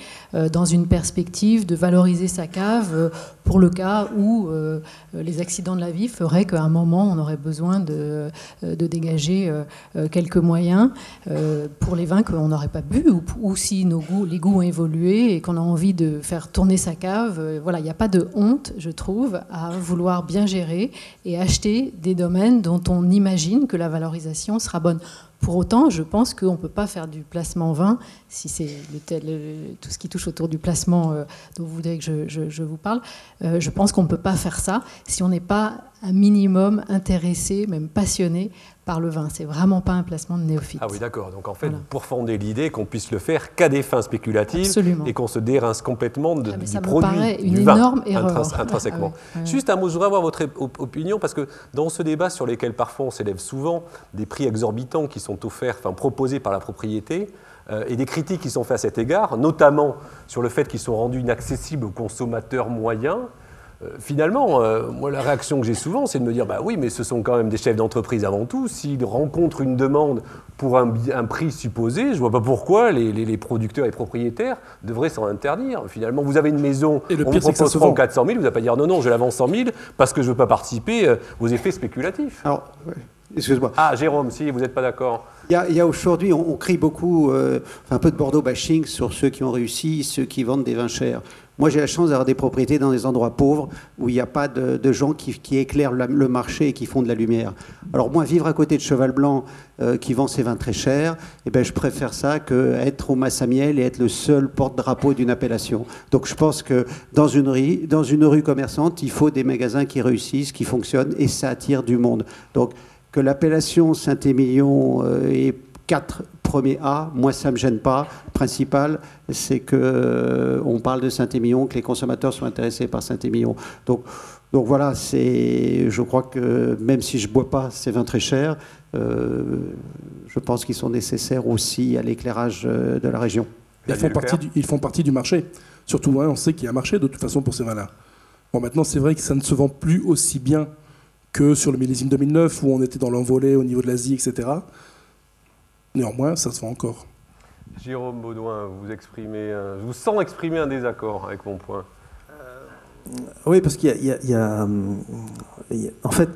dans une perspective de valoriser sa cave pour le cas où les accidents de la vie feraient qu'à un moment on aurait besoin de, dégager quelques moyens pour les vins qu'on n'aurait pas bu ou, si nos les goûts ont évolué et qu'on a envie de faire tourner sa cave, euh, voilà, il n'y a pas de honte, je trouve, à vouloir bien gérer et acheter des domaines dont on imagine que la valorisation sera bonne. Pour autant, je pense qu'on ne peut pas faire du placement vin, si c'est tout ce qui touche autour du placement euh, dont vous voulez que je, vous parle. Euh, je pense qu'on ne peut pas faire ça si on n'est pas un minimum intéressé, même passionné par le vin. C'est vraiment pas un placement de néophyte. Ah oui, d'accord. Donc en fait, pour fonder l'idée qu'on puisse le faire qu'à des fins spéculatives et qu'on se dérince complètement de, ah, du ça produit, me une énorme erreur. intrinsèquement. Ah Juste un mot, je voudrais avoir votre opinion parce que dans ce débat sur lequel parfois on s'élève souvent des prix exorbitants qui sont offerts, enfin proposés par la propriété, euh, et des critiques qui sont faites à cet égard, notamment sur le fait qu'ils sont rendus inaccessibles aux consommateurs moyens. Euh, finalement, euh, moi, la réaction que j'ai souvent, c'est de me dire bah oui, mais ce sont quand même des chefs d'entreprise avant tout. S'ils rencontrent une demande pour un, prix supposé, je ne vois pas pourquoi les, producteurs et propriétaires devraient s'en interdire. Finalement, vous avez une maison, et le on vous propose 400 000, vous n'allez pas dire non, non, je la vends 100 000 parce que je ne veux pas participer aux effets spéculatifs. Alors, Excuse-moi. Ah, Jérôme, si vous n'êtes pas d'accord. Il y a, aujourd'hui, on, on crie beaucoup, euh, un peu de Bordeaux bashing sur ceux qui ont réussi, ceux qui vendent des vins chers. Moi, j'ai la chance d'avoir des propriétés dans des endroits pauvres où il n'y a pas de, gens qui, éclairent la- le marché et qui font de la lumière. Alors moi, vivre à côté de Cheval Blanc euh, qui vend ses vins très chers, eh ben, je préfère ça que être au Massamiel et être le seul porte-drapeau d'une appellation. Donc je pense que dans une, rue, commerçante, il faut des magasins qui réussissent, qui fonctionnent et ça attire du monde. Donc que l'appellation Saint-Émilion euh, ait quatre premiers A, moi ça ne me gêne pas. Principal, c'est que euh, on parle de Saint-Émilion, que les consommateurs sont intéressés par Saint-Émilion. Donc, donc voilà, c'est, je crois que même si je ne bois pas ces vins très chers, euh, je pense qu'ils sont nécessaires aussi à l'éclairage euh, de la région. Ils Xavier font, partie Leclerc. du, ils font partie du marché. Surtout, hein, on sait qu'il y a un marché de toute façon pour ces vins-là. Bon, maintenant, c'est vrai que ça ne se vend plus aussi bien que sur le millésime 2009 où on était dans l'envolée au niveau de l'Asie, etc. Néanmoins, ça se vend encore. Jérôme Baudouin, vous exprimez, un- je vous sens exprimer un désaccord avec mon point. Oui, parce qu'il y a, il y a- y en fait,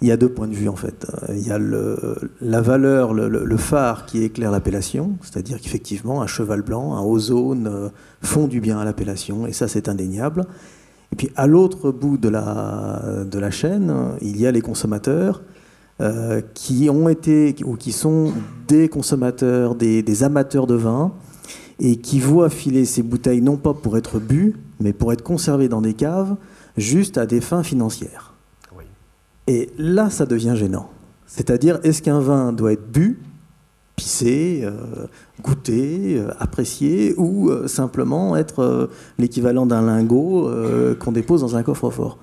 il y a deux points de vue en fait. Euh, Il y a le, la valeur, le, le- le phare qui éclaire l'appellation, c'est-à-dire qu'effectivement un cheval blanc, un ozone euh, font du bien à l'appellation, et ça c'est indéniable. Et puis à l'autre bout de la, de la chaîne, il y a les consommateurs euh, qui ont été ou qui sont des consommateurs, des, des amateurs de vin, et qui voient filer ces bouteilles non pas pour être bues, mais pour être conservées dans des caves, juste à des fins financières. Oui. Et là, ça devient gênant. C'est-à-dire, est-ce qu'un vin doit être bu, pissé, euh, goûté, euh, apprécié, ou euh, simplement être l'équivalent d'un lingot qu'on dépose dans un coffre-fort?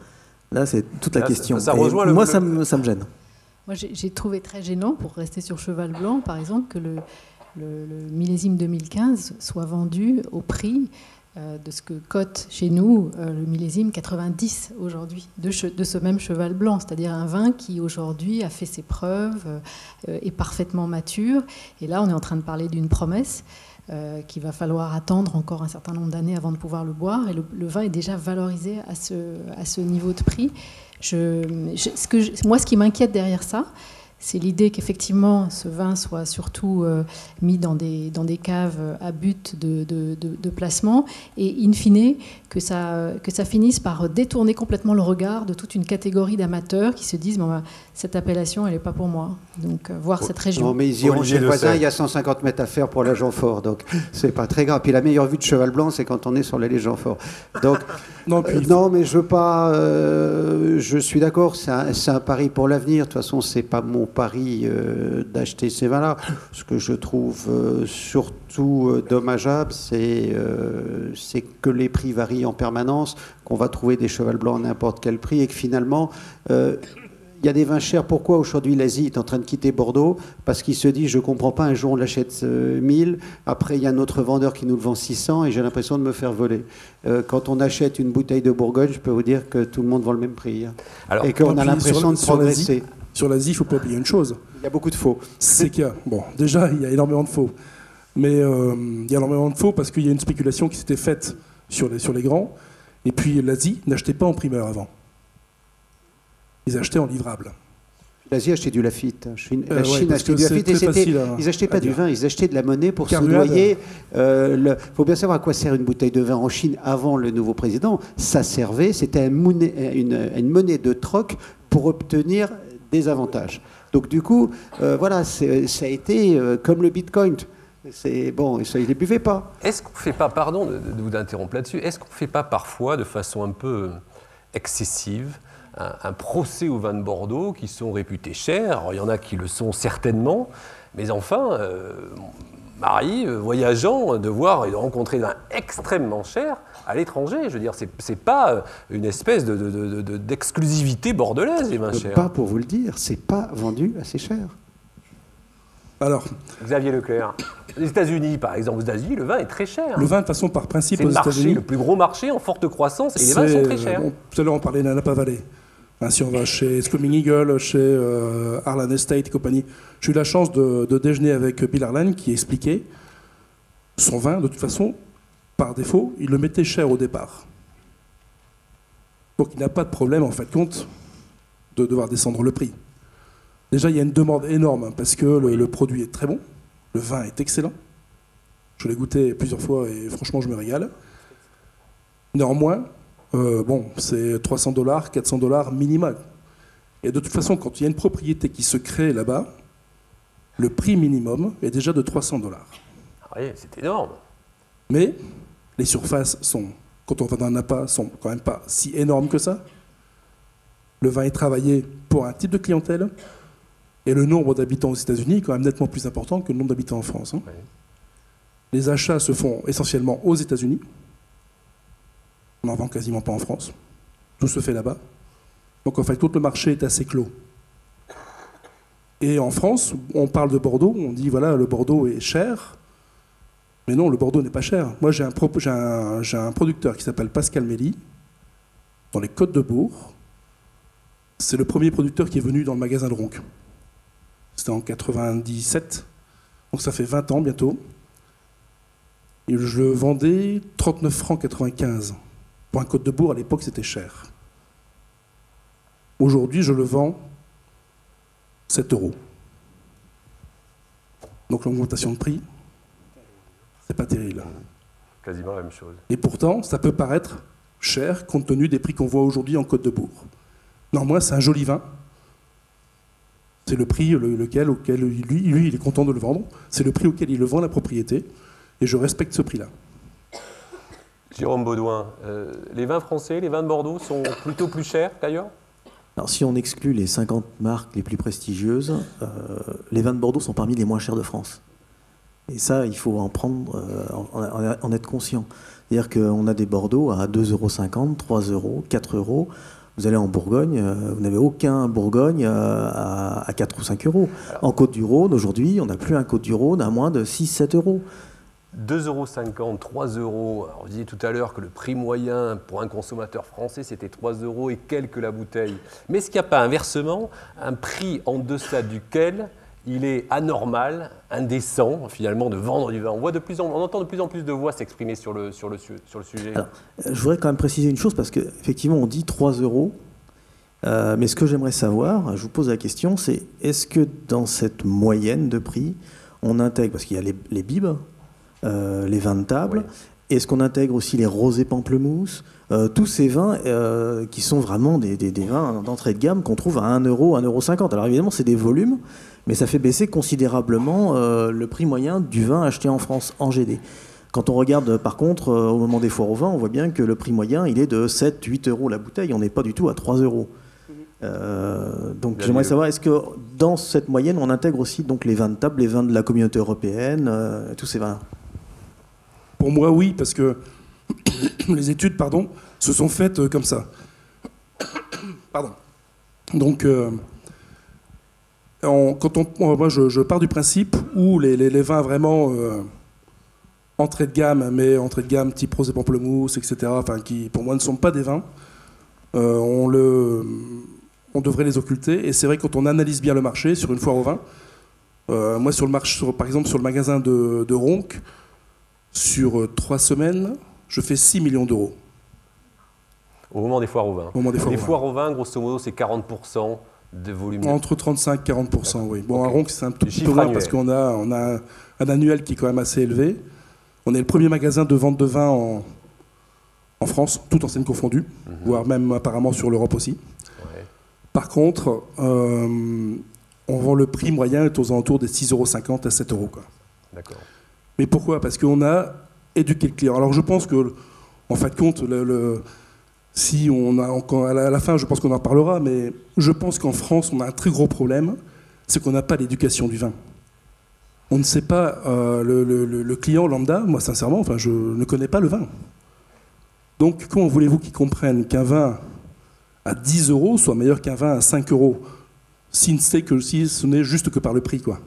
Là, c'est toute la Là, question. ça rejoint le- moi, le- ça, me, ça me gêne. Moi, j'ai trouvé très gênant, pour rester sur Cheval Blanc, par exemple, que le, millésime 2015 soit vendu au prix euh, de ce que cote chez nous euh, le millésime 90 aujourd'hui, de, de ce même Cheval Blanc, c'est-à-dire un vin qui aujourd'hui a fait ses preuves, euh, est parfaitement mature. Et là, on est en train de parler d'une promesse. Euh, qu'il va falloir attendre encore un certain nombre d'années avant de pouvoir le boire. Et le, vin est déjà valorisé à ce, à ce niveau de prix. Je, ce que moi, ce qui m'inquiète derrière ça, c'est l'idée qu'effectivement ce vin soit surtout euh, mis dans des, dans des caves à but de, de- de- de placement et in fine que ça, que ça finisse par détourner complètement le regard de toute une catégorie d'amateurs qui se disent bon, ben, cette appellation elle n'est pas pour moi. Donc euh, voir cette région. Non, mais ils iront chez le voisin, il y a 150 mètres à faire pour la Jean-Fort, donc c'est pas très grave. Puis la meilleure vue de Cheval Blanc, c'est quand on est sur l'allée Jean-Fort. Donc, (laughs) Non, puis euh, non, mais je veux pas. euh, je suis d'accord, c'est un, c'est un pari pour l'avenir. De toute façon, c'est pas mon pari euh, d'acheter ces vins-là. Ce que je trouve euh, surtout euh, dommageable, c'est que les prix varient en permanence, qu'on va trouver des cheval blancs à n'importe quel prix et que finalement. il y a des vins chers. Pourquoi aujourd'hui l'Asie est en train de quitter Bordeaux? Parce qu'il se dit, je ne comprends pas, un jour on l'achète euh, 1000, après il y a un autre vendeur qui nous le vend 600 et j'ai l'impression de me faire voler. Euh, quand on achète une bouteille de Bourgogne, je peux vous dire que tout le monde vend le même prix. hein. Alors, et qu'on a l'impression de progresser. Sur l'Asie, il ne faut pas oublier une chose. Il y a beaucoup de faux. c'est qu'il y a, bon, déjà, il y a énormément de faux. Mais euh, il y a énormément de faux parce qu'il y a une spéculation qui s'était faite sur les, sur les grands. Et puis l'Asie n'achetait pas en primeur avant. Ils achetaient en livrable. L'Asie achetait du Lafitte. Chine- Euh, la Chine achetait du Lafitte Ils n'achetaient pas du vin, ils achetaient de la monnaie pour Carruade. soudoyer. Il faut bien savoir à quoi sert une bouteille de vin en Chine avant le nouveau président. Ça servait, c'était une monnaie de troc pour obtenir des avantages. Donc du coup, euh, voilà, ça a été euh, comme le Bitcoin. C'est bon, ça, ils ne les buvaient pas. Est-ce qu'on ne fait pas, pardon de, vous interrompre là-dessus, est-ce qu'on ne fait pas parfois de façon un peu excessive un, procès aux vins de Bordeaux qui sont réputés chers? Il y en a qui le sont certainement, mais enfin, euh, Marie, euh, voyageant, de voir et de rencontrer des vins extrêmement chers à l'étranger, je veux dire, c'est c'est pas euh, une espèce de- de- de- de- d'exclusivité bordelaise, les vins Euh, chers. Pas pour vous le dire, c'est pas vendu assez cher. Alors, Xavier Leclerc, les États-Unis, par exemple, aux États-Unis, le vin est très cher. le vin, de toute façon, par principe C'est aux le marché, États-Unis, le plus gros marché en forte croissance, et les vins sont très chers. bon, tout à l'heure, on parlait de la Napa Valley. Hein, si on va chez Screaming Eagle, chez euh, Arlan Estate et compagnie, j'ai eu la chance de, de déjeuner avec Bill Arlan qui expliquait son vin, de toute façon, par défaut, il le mettait cher au départ. Donc il n'a pas de problème, en fait, compte, de devoir descendre le prix. Déjà, il y a une demande énorme parce que le produit est très bon, le vin est excellent. Je l'ai goûté plusieurs fois et franchement, je me régale. Néanmoins, euh, bon, c'est 300 dollars, 400 dollars minimal. Et de toute façon, quand il y a une propriété qui se crée là-bas, le prix minimum est déjà de 300 dollars. Ah oui, c'est énorme. Mais les surfaces sont, quand on va dans un appât, sont quand même pas si énormes que ça. Le vin est travaillé pour un type de clientèle. Et le nombre d'habitants aux États-Unis est quand même nettement plus important que le nombre d'habitants en France. hein. Oui. Les achats se font essentiellement aux États-Unis. On n'en vend quasiment pas en France. Tout se fait là-bas. Donc en fait, tout le marché est assez clos. Et en France, on parle de Bordeaux, on dit voilà, le Bordeaux est cher. Mais non, le Bordeaux n'est pas cher. Moi, j'ai un, un producteur qui s'appelle Pascal Méli, dans les Côtes de Bourg. C'est le premier producteur qui est venu dans le magasin de Ronc. C'était en 97, donc ça fait 20 ans bientôt. Et je le vendais 39 francs 95. Pour un Côte de Bourg, à l'époque, c'était cher. Aujourd'hui, je le vends 7 euros. Donc l'augmentation de prix, c'est pas terrible. Quasiment la même chose. Et pourtant, ça peut paraître cher compte tenu des prix qu'on voit aujourd'hui en Côte de Bourg. Néanmoins, c'est un joli vin. C'est le prix lequel, auquel lui, lui, il est content de le vendre. C'est le prix auquel il le vend la propriété. Et je respecte ce prix-là. Jérôme Baudouin, euh, les vins français, les vins de Bordeaux sont plutôt plus chers qu'ailleurs? Alors, si on exclut les 50 marques les plus prestigieuses, euh, les vins de Bordeaux sont parmi les moins chers de France. Et ça, il faut en prendre, euh, en, être conscient. C'est-à-dire qu'on a des Bordeaux à 2,50 €, 3 euros, 4 euros. Vous allez en Bourgogne, vous n'avez aucun Bourgogne à, à 4 ou 5 euros. En Côte-du-Rhône, aujourd'hui, on n'a plus un Côte-du-Rhône à moins de 6-7 euros. 2,50 euros, 3 euros. Alors, vous disiez tout à l'heure que le prix moyen pour un consommateur français, c'était 3 euros et quelques la bouteille. Mais est-ce qu'il n'y a pas inversement un prix en deçà duquel il est anormal, indécent, finalement, de vendre du vin? On, de plus on entend de plus en plus de voix s'exprimer sur le, sujet. Euh, Je voudrais quand même préciser une chose parce qu'effectivement, on dit 3 euros. Euh, mais ce que j'aimerais savoir, je vous pose la question, c'est est-ce que dans cette moyenne de prix, on intègre, parce qu'il y a les, les bibes, euh, les vins de table, Oui. est-ce qu'on intègre aussi les rosés pamplemousse euh, tous ces vins euh, qui sont vraiment des, des- des vins d'entrée de gamme qu'on trouve à 1 euro, 1,50 euro. Alors évidemment, c'est des volumes, mais ça fait baisser considérablement euh, le prix moyen du vin acheté en France en GD. Quand on regarde euh, par contre euh, au moment des foires au vin, on voit bien que le prix moyen il est de 7, 8 euros la bouteille, on n'est pas du tout à 3 euros. Euh, donc j'aimerais savoir, est-ce que dans cette moyenne, on intègre aussi donc les vins de table, les vins de la communauté européenne, euh, tous ces vins Pour moi, oui, parce que (coughs) les études, pardon, se sont faites euh, comme ça. (coughs) Pardon. Donc, euh, quand on, moi, je, pars du principe où les, vins vraiment euh, entrée de gamme, mais entrée de gamme type rosé pamplemousse, etc., enfin, qui pour moi ne sont pas des vins, euh, on, le, on devrait les occulter. Et c'est vrai, quand on analyse bien le marché sur une foire au vin, moi, sur le marché, par exemple, sur le magasin de, de Ronc, sur euh, trois semaines, je fais 6 millions d'euros Au moment des foires au vin. au moment des foires Les au vin. foires au vin, grosso modo, c'est 40% de volume. Entre 35 et 40% oui. Bon, à Ok. Ronc, c'est un tout petit peu moins parce qu'on a, on a un, annuel qui est quand même assez élevé. On est le premier magasin de vente de vin en, en France, toutes enseignes confondues, Mhm. voire même apparemment sur l'Europe aussi. Ouais. Par contre, euh, on vend le prix moyen est aux alentours des 6,50 euros à 7 euros. D'accord. Mais pourquoi? Parce qu'on a éduqué le client. Alors je pense que, en fin de compte, si on a encore à la, fin, je pense qu'on en parlera, mais je pense qu'en France, on a un très gros problème, c'est qu'on n'a pas l'éducation du vin. On ne sait pas euh, le, client lambda. Moi, sincèrement, enfin, je ne connais pas le vin. Donc, comment voulez-vous qu'il comprenne qu'un vin à 10 euros soit meilleur qu'un vin à 5 euros si, que, si ce n'est juste que par le prix, quoi?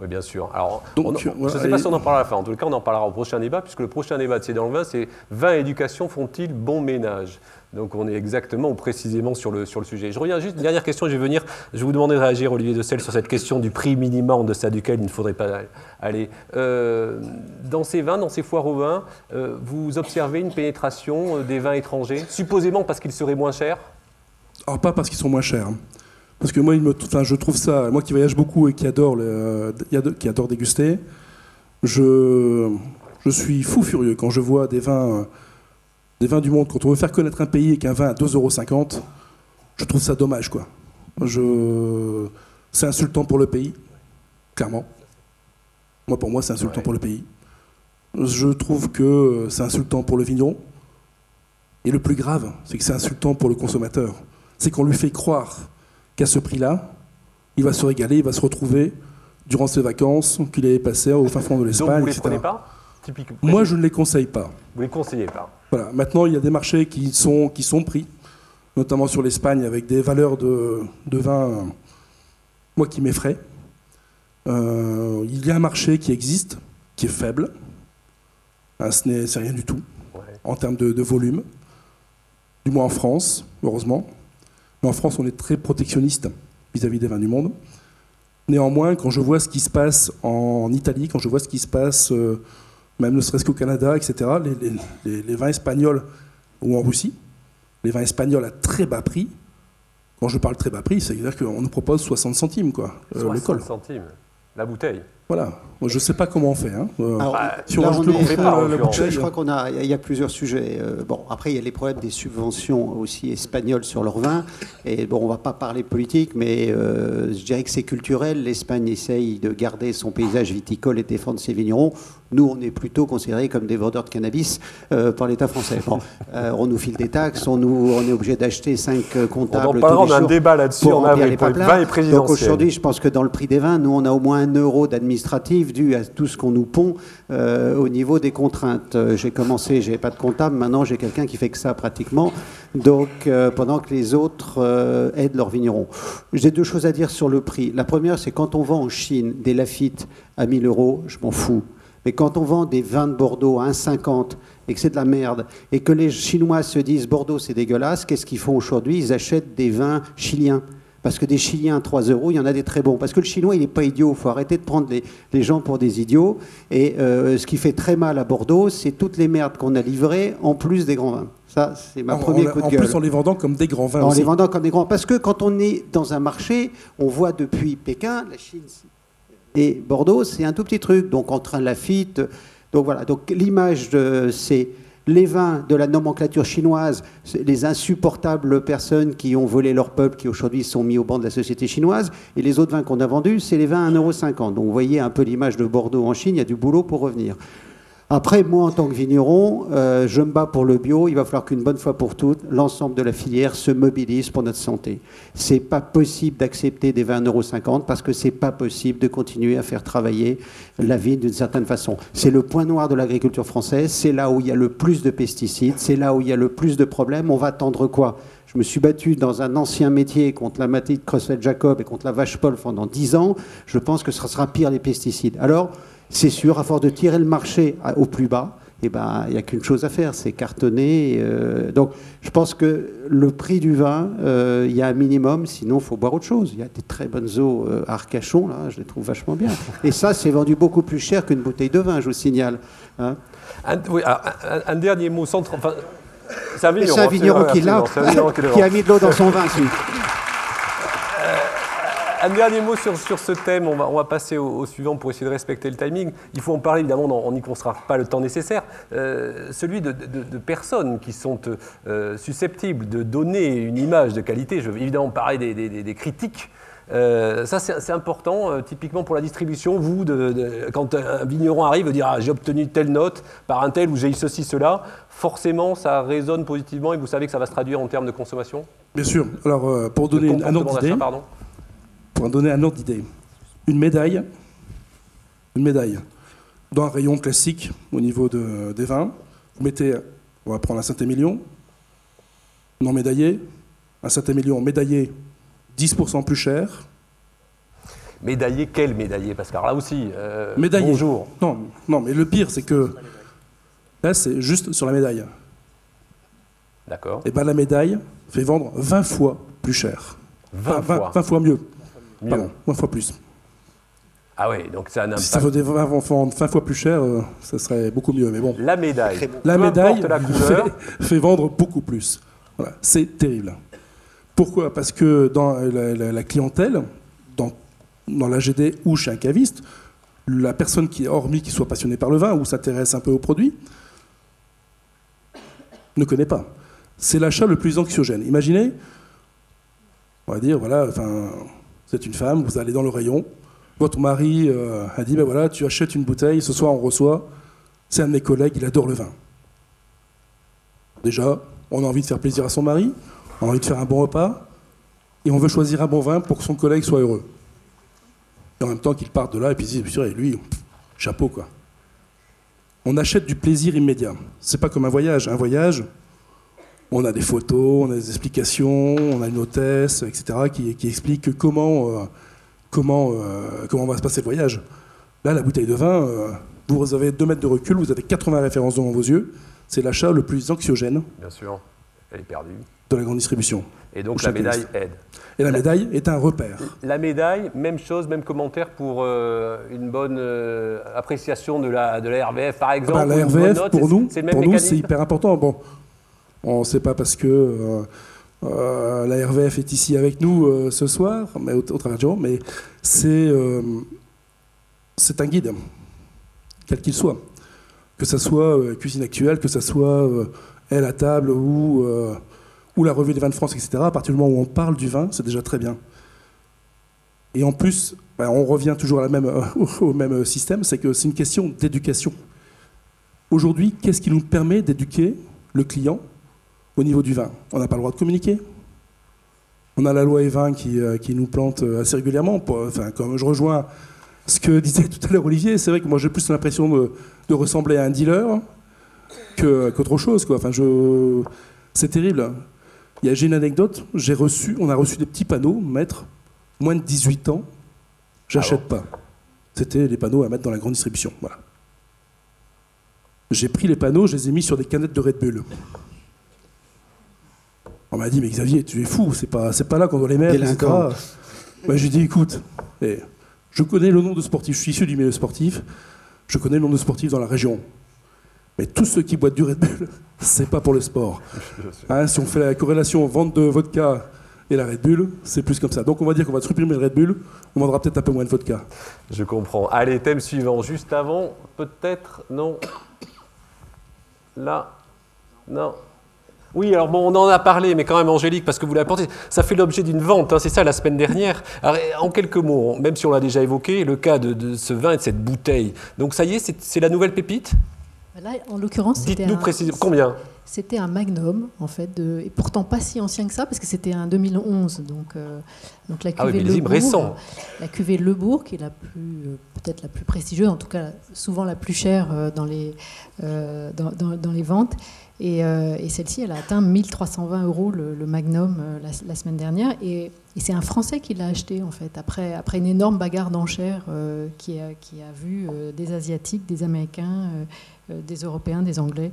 Oui, bien sûr. Alors, Donc, on- on- voilà, je ne sais pas si on en parlera à la fin. En tout cas, on en parlera au prochain débat, puisque le prochain débat de C'est dans le vin, c'est Vin et éducation font-ils bon ménage? Donc, on est exactement ou précisément sur le, sur le sujet. Je reviens juste, une dernière question, je vais venir, je vais vous demander de réagir, Olivier Dessel, sur cette question du prix minimum en deçà duquel il ne faudrait pas aller. Euh, dans ces vins, dans ces foires au vin, euh, vous observez une pénétration euh, des vins étrangers, supposément parce qu'ils seraient moins chers? Alors pas parce qu'ils sont moins chers. Parce que moi, il me, enfin, je trouve ça, moi qui voyage beaucoup et qui adore, le- qui adore déguster, je, je suis fou furieux quand je vois des vins, euh, des vins du monde. Quand on veut faire connaître un pays et qu'un vin à 2,50€, je trouve ça dommage, quoi. Je, c'est insultant pour le pays, clairement. Moi, pour moi, c'est insultant Ouais. pour le pays. Je trouve que c'est insultant pour le vigneron. Et le plus grave, c'est que c'est insultant pour le consommateur. C'est qu'on lui fait croire qu'à ce prix-là, il va se régaler, il va se retrouver durant ses vacances qu'il avait passées au fin fond de Donc l'Espagne, vous les etc. prenez pas Typiquement. Moi, je ne les conseille pas. Vous les conseillez pas. Voilà. Maintenant, il y a des marchés qui sont, qui sont pris, notamment sur l'Espagne, avec des valeurs de, de vin, moi, qui m'effraient. Euh, il y a un marché qui existe, qui est faible. Hein, ce n'est rien du tout Ouais. en termes de, de volume, du moins en France, heureusement. Mais en France, on est très protectionniste vis-à-vis des vins du monde. Néanmoins, quand je vois ce qui se passe en Italie, quand je vois ce qui se passe, euh, même ne serait-ce qu'au Canada, etc., les, vins espagnols, ou en Russie, les vins espagnols à très bas prix, quand je parle très bas prix, c'est-à-dire qu'on nous propose 60 centimes, quoi, euh, le 60 col. centimes. La bouteille. Voilà. Je ne sais pas comment on fait. hein. Euh, Alors, si on là, rajoute on le est- pas, à en la. Je, bouteille, je crois qu'on a, il y a plusieurs sujets. Euh, bon, après, il y a les problèmes des subventions aussi espagnoles sur leur vin. Et bon, on va pas parler politique, mais euh, je dirais que c'est culturel. L'Espagne essaye de garder son paysage viticole et défendre ses vignerons. Nous, on est plutôt considérés comme des vendeurs de cannabis euh, par l'État français. Bon, euh, on nous file des taxes, on, nous, on est obligé d'acheter 5 On comptables en tous parlera, les on a un débat là-dessus en remplir avril les vins et Donc présidentiels. aujourd'hui, je pense que dans le prix des vins, nous, on a au moins un euro d'administratif dû à tout ce qu'on nous pond euh, au niveau des contraintes. Euh, J'ai commencé, j'ai pas de comptable, maintenant j'ai quelqu'un qui fait que ça pratiquement. Donc euh, pendant que les autres aident leurs vignerons. J'ai deux choses à dire sur le prix. La première, c'est quand on vend en Chine des Lafitte à 1000 euros, je m'en fous. Mais quand on vend des vins de Bordeaux à 1,50 et que c'est de la merde, et que les Chinois se disent Bordeaux c'est dégueulasse, qu'est-ce qu'ils font aujourd'hui? Ils achètent des vins chiliens. Parce que des Chiliens à 3 euros, il y en a des très bons. Parce que le Chinois, il n'est pas idiot. Il faut arrêter de prendre les, les gens pour des idiots. Et euh, ce qui fait très mal à Bordeaux, c'est toutes les merdes qu'on a livrées, en plus des grands vins. Ça, c'est ma en, premier en- coup de en gueule. plus, en les vendant comme des grands vins En aussi. les vendant comme des grands. Parce que quand on est dans un marché, on voit depuis Pékin, la Chine et Bordeaux, c'est un tout petit truc. Donc entre un Lafitte. Donc voilà. Donc l'image, de- c'est les vins de la nomenclature chinoise, les insupportables personnes qui ont volé leur peuple, qui aujourd'hui sont mis au banc de la société chinoise. Et les autres vins qu'on a vendus, c'est les vins à 1,50€. Donc vous voyez un peu l'image de Bordeaux en Chine, il y a du boulot pour revenir. Après, moi, en tant que vigneron, euh, je me bats pour le bio. Il va falloir qu'une bonne fois pour toutes, l'ensemble de la filière se mobilise pour notre santé. C'est pas possible d'accepter des 20,50 euros parce que c'est pas possible de continuer à faire travailler la vigne d'une certaine façon. C'est le point noir de l'agriculture française. C'est là où il y a le plus de pesticides. C'est là où il y a le plus de problèmes. On va attendre quoi? Je me suis battu dans un ancien métier contre la matite Creuset-Jacob et contre la vache Paul pendant 10 ans. Je pense que ce sera pire les pesticides. Alors, c'est sûr, à force de tirer le marché au plus bas, eh ben, il n'y a qu'une chose à faire, c'est cartonner. euh, donc, je pense que le prix du vin, euh, il y a un minimum, sinon, il faut boire autre chose. Il y a des très bonnes eaux euh, à Arcachon, là, je les trouve vachement bien. Et ça, c'est vendu beaucoup plus cher qu'une bouteille de vin, je vous signale. hein. Un, oui, alors, un- dernier mot sans. Enfin, c'est un vigneron. qui l'a, qui (laughs) a mis de l'eau dans son vin, celui. Un dernier mot sur, sur ce thème, on va, on va passer au, au suivant pour essayer de respecter le timing. Il faut en parler, évidemment, on n'y consacrera pas le temps nécessaire. Euh, celui de, de- de personnes qui sont euh, susceptibles de donner une image de qualité. Je veux évidemment parler des, des- critiques. Euh, ça, c'est important, euh, typiquement pour la distribution. Vous, de- de- quand un vigneron arrive, dire ah, j'ai obtenu telle note par un tel ou j'ai eu ceci, cela, forcément, ça résonne positivement et vous savez que ça va se traduire en termes de consommation? Bien sûr. Alors, euh, pour donner une- un ordre d'idée, pardon. Pour en donner un ordre d'idée, une médaille, une médaille dans un rayon classique au niveau de- des vins, vous mettez, on va prendre un Saint-Émilion, non médaillé, un Saint-Émilion médaillé 10% plus cher, Médaillé, quel médaillé? Parce que là aussi, euh, Médaillé. bonjour. Non, non, mais le pire, c'est que là, c'est juste sur la médaille. D'accord. Et bien, la médaille fait vendre 20 fois plus cher. 20 Enfin, fois. 20 fois mieux. Mieux. Pardon, 20 fois plus. Ah oui, donc c'est un Si ça faisait 20 vendre 20 fois plus cher, euh, ça serait beaucoup mieux. Mais bon, La médaille. la médaille la couleur. fait, fait vendre beaucoup plus. Voilà, c'est terrible. Pourquoi? Parce que dans la, clientèle, dans, dans l'AGD ou chez un caviste, la personne qui, hormis qui soit passionnée par le vin ou s'intéresse un peu au produit, ne connaît pas. C'est l'achat le plus anxiogène. Imaginez, on va dire, voilà, enfin, vous une femme, vous allez dans le rayon, votre mari euh, a dit, ben voilà, tu achètes une bouteille, ce soir on reçoit, c'est un de mes collègues, il adore le vin. Déjà, on a envie de faire plaisir à son mari, on a envie de faire un bon repas, et on veut choisir un bon vin pour que son collègue soit heureux. Et en même temps qu'il parte de là et puis il dit, lui, chapeau quoi. On achète du plaisir immédiat. C'est pas comme un voyage. Un voyage, on a des photos, on a des explications, on a une hôtesse, etc., qui, qui explique comment, euh, comment, euh, comment va se passer le voyage. Là, la bouteille de vin, euh, vous avez 2 mètres de recul, vous avez 80 références devant vos yeux. C'est l'achat le plus anxiogène. Bien sûr, elle est perdue. De la grande distribution. Et donc la médaille aide. Et la, médaille est un repère. La médaille, même chose, même commentaire pour une bonne appréciation de la, de la RVF, par exemple. Ah bah, la RVF, pour nous, pour nous, c'est hyper important. Bon, on ne sait pas parce que euh, euh, la RVF est ici avec nous euh, ce soir, mais au, travers du mais c'est un guide, quel qu'il soit. Que ce soit Cuisine Actuelle, que ce soit Elle à table ou, la revue des vins de France, etc. À partir du moment où on parle du vin, c'est déjà très bien. Et en plus, ben, on revient toujours (laughs) au même système, c'est que c'est une question d'éducation. Aujourd'hui, qu'est-ce qui nous permet d'éduquer le client au niveau du vin. On n'a pas le droit de communiquer. On a la loi E20 qui, euh, qui nous plante euh, assez régulièrement. enfin, comme je rejoins ce que disait (laughs) tout à l'heure Olivier, c'est vrai que moi j'ai plus l'impression de, de, ressembler à un dealer qu'autre chose. Quoi. Enfin, je, c'est terrible. J'ai une anecdote, j'ai reçu, on a reçu des petits panneaux, maître, moins de 18 ans, j'achète ah pas. C'était les panneaux à mettre dans la grande distribution. Voilà. J'ai pris les panneaux, je les ai mis sur des canettes de Red Bull. On m'a dit, mais Xavier, tu es fou, c'est pas, c'est pas là qu'on doit les mettre. Moi, j'ai dit, écoute, eh, je connais le nom de sportif, je suis issu du milieu sportif, je connais le nom de sportif dans la région. Mais tous ceux qui boivent du Red Bull, (laughs) c'est pas pour le sport. (laughs) Hein, si on fait la corrélation vente de vodka et la Red Bull, c'est plus comme ça. Donc on va dire qu'on va supprimer le Red Bull, on vendra peut-être un peu moins de vodka. Je comprends. Allez, thème suivant. Juste avant, peut-être, non. Là, non. Oui, alors bon, on en a parlé, mais quand même, Angélique, parce que vous l'avez apporté, ça fait l'objet d'une vente, hein, c'est ça la semaine dernière. Alors, en quelques mots, même si on l'a déjà évoqué, le cas de, ce vin et de cette bouteille. Donc ça y est, c'est la nouvelle pépite? Là, en l'occurrence, c'était Dites-nous précisément, combien? C'était un magnum, en fait, de, et pourtant pas si ancien que ça, parce que c'était un 2011, donc, euh, donc la ah cuvée ah récent. La cuvée Lebourg, qui est la plus, euh, peut-être la plus prestigieuse, en tout cas souvent la plus chère euh, dans les, dans, dans, les ventes. Euh, et, celle-ci, elle a atteint 1320 euros le, Magnum euh, la, semaine dernière. Et, c'est un Français qui l'a acheté, en fait, après, après une énorme bagarre d'enchères euh, qui, a, qui, a, vu des Asiatiques, des Américains, des Européens, des Anglais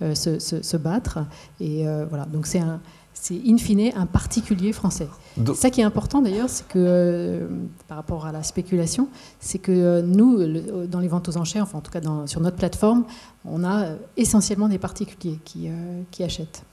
se, se, battre. Et voilà, donc c'est un c'est in fine un particulier français. Ça qui est important d'ailleurs, c'est que euh, par rapport à la spéculation, c'est que euh, nous, dans les ventes aux enchères, enfin en tout cas sur notre plateforme, on a euh, essentiellement des particuliers qui, qui achètent.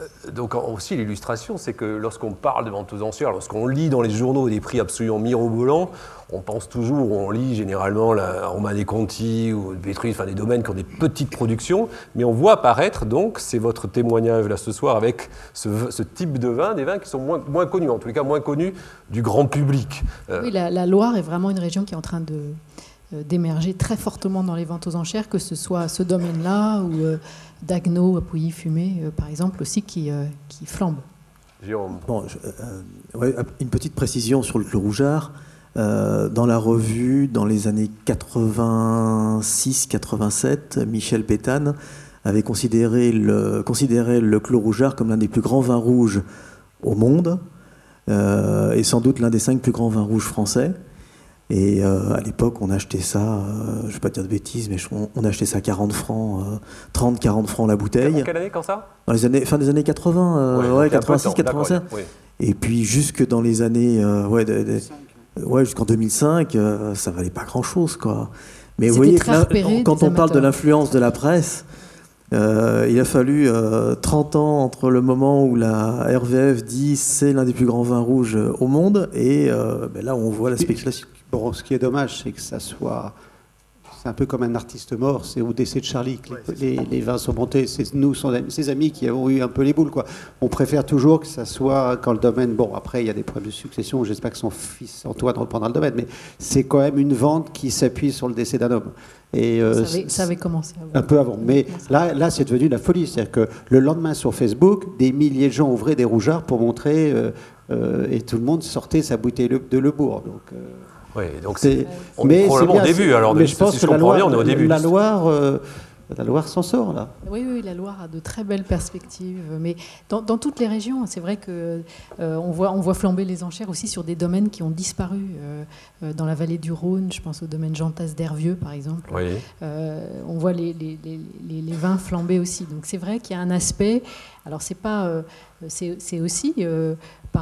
Euh, donc aussi l'illustration, c'est que lorsqu'on parle de vente aux enchères, lorsqu'on lit dans les journaux des prix absolument mirobolants, on pense toujours, on lit généralement la Romane Conti ou Pétrus, enfin des domaines qui ont des petites productions, mais on voit apparaître donc, c'est votre témoignage là ce soir avec ce, type de vin, des vins qui sont moins, moins, connus, en tous les cas moins connus du grand public. Euh, oui, la, la Loire est vraiment une région qui est en train de euh, d'émerger très fortement dans les ventes aux enchères, que ce soit ce domaine-là ou euh, Dagno, Pouilly-Fumé, euh, par exemple, aussi, qui, qui flambe. Bon, une petite précision sur le clos rougeard. dans la revue, dans les années 86-87, Michel Pétane avait considéré le, considéré le clos rougeard comme l'un des plus grands vins rouges au monde, et sans doute l'un des cinq plus grands vins rouges français. Et euh, à l'époque, on achetait ça, euh, je ne vais pas dire de bêtises, mais on, achetait ça 40 francs, 30, euh, 40 francs la bouteille. quelle année, quand ça? Dans les années, fin des années 80, ouais, 86, 87. Et puis jusque dans les années, ouais, ouais jusqu'en 2005, ça valait pas grand-chose, quoi. Mais vous voyez, quand on parle de l'influence de la presse, Euh, il a fallu 30 ans entre le moment où la RVF dit c'est l'un des plus grands vins rouges au monde et ben là on voit la spéculation. Bon, ce qui est dommage, c'est que ça soit c'est un peu comme un artiste mort, c'est au décès de Charlie que les, vins sont montés. C'est nous, ses amis, qui avons eu un peu les boules. Quoi. On préfère toujours que ça soit quand le domaine. Bon, après, il y a des problèmes de succession. J'espère que son fils Antoine reprendra le domaine, mais c'est quand même une vente qui s'appuie sur le décès d'un homme. Et euh, ça, avait, commencé un peu avant. Mais là, là c'est devenu la folie. C'est-à-dire que le lendemain sur Facebook, des milliers de gens ouvraient des rougeards pour montrer, euh, euh, et tout le monde sortait sa bouteille de Lebourg. Donc, oui, donc c'est probablement au début. Alors, mais je pense que la Loire, on est au début. La Loire, euh, la Loire s'en sort là. Oui, oui, la Loire a de très belles perspectives. Mais dans, toutes les régions, c'est vrai que euh, on voit on voit flamber les enchères aussi sur des domaines qui ont disparu. Euh, dans la vallée du Rhône, je pense au domaine Jantas d'Hervieux par exemple. Oui. on voit les, les, les, les, vins flamber aussi. Donc c'est vrai qu'il y a un aspect. Alors c'est pas, c'est aussi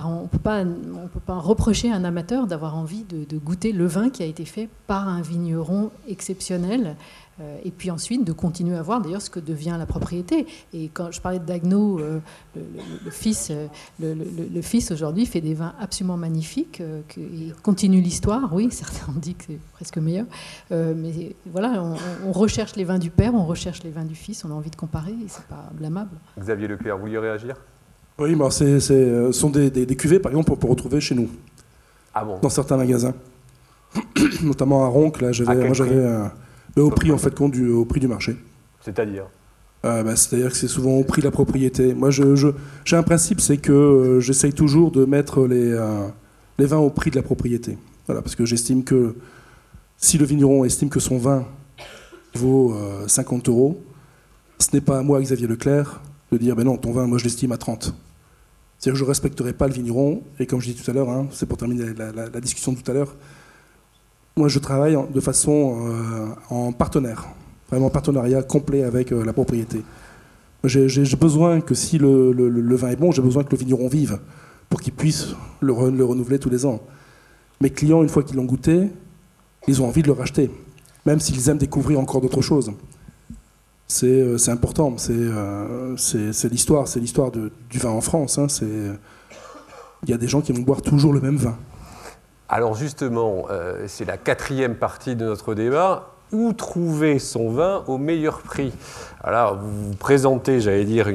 on ne peut, pas reprocher à un amateur d'avoir envie de, goûter le vin qui a été fait par un vigneron exceptionnel. Euh, et puis ensuite de continuer à voir d'ailleurs ce que devient la propriété. Et quand je parlais de Dagno, euh, le, fils, euh, le, fils aujourd'hui fait des vins absolument magnifiques. il continue l'histoire, oui, (laughs) certains ont dit que c'est presque meilleur. mais voilà, on, recherche les vins du père, on recherche les vins du fils, on a envie de comparer et c'est pas blâmable. Xavier Leclerc, vous vouliez réagir? Oui, bah ce euh, sont des, cuvées, par exemple, qu'on peut retrouver chez nous. Ah bon? Dans certains magasins. (clears throat) Notamment à Ronc, là, j'avais, moi j'avais au prix, en fait, compte du, au prix du marché. C'est-à-dire? Euh, bah, C'est-à-dire que c'est souvent au prix de la propriété. Moi, je, j'ai un principe, c'est que euh, j'essaye toujours de mettre les, les vins au prix de la propriété. Voilà, parce que j'estime que si le vigneron estime que son vin vaut 50 euros, ce n'est pas à moi, Xavier Leclerc, de dire ben non, ton vin, moi je l'estime à 30. C'est-à-dire que je ne respecterai pas le vigneron, et comme je dis tout à l'heure, hein, c'est pour terminer la, discussion de tout à l'heure, moi je travaille de façon euh, en partenaire, vraiment partenariat complet avec euh, la propriété. J'ai besoin que si le, vin est bon, j'ai besoin que le vigneron vive pour qu'il puisse le, le renouveler tous les ans. Mes clients, une fois qu'ils l'ont goûté, ils ont envie de le racheter, même s'ils aiment découvrir encore d'autres choses. C'est important. Euh, c'est l'histoire, c'est l'histoire du vin en France. Hein. Il y a des gens qui vont boire toujours le même vin. Alors justement, euh, c'est la quatrième partie de notre débat où trouver son vin au meilleur prix? Alors, vous vous présentez, j'allais dire,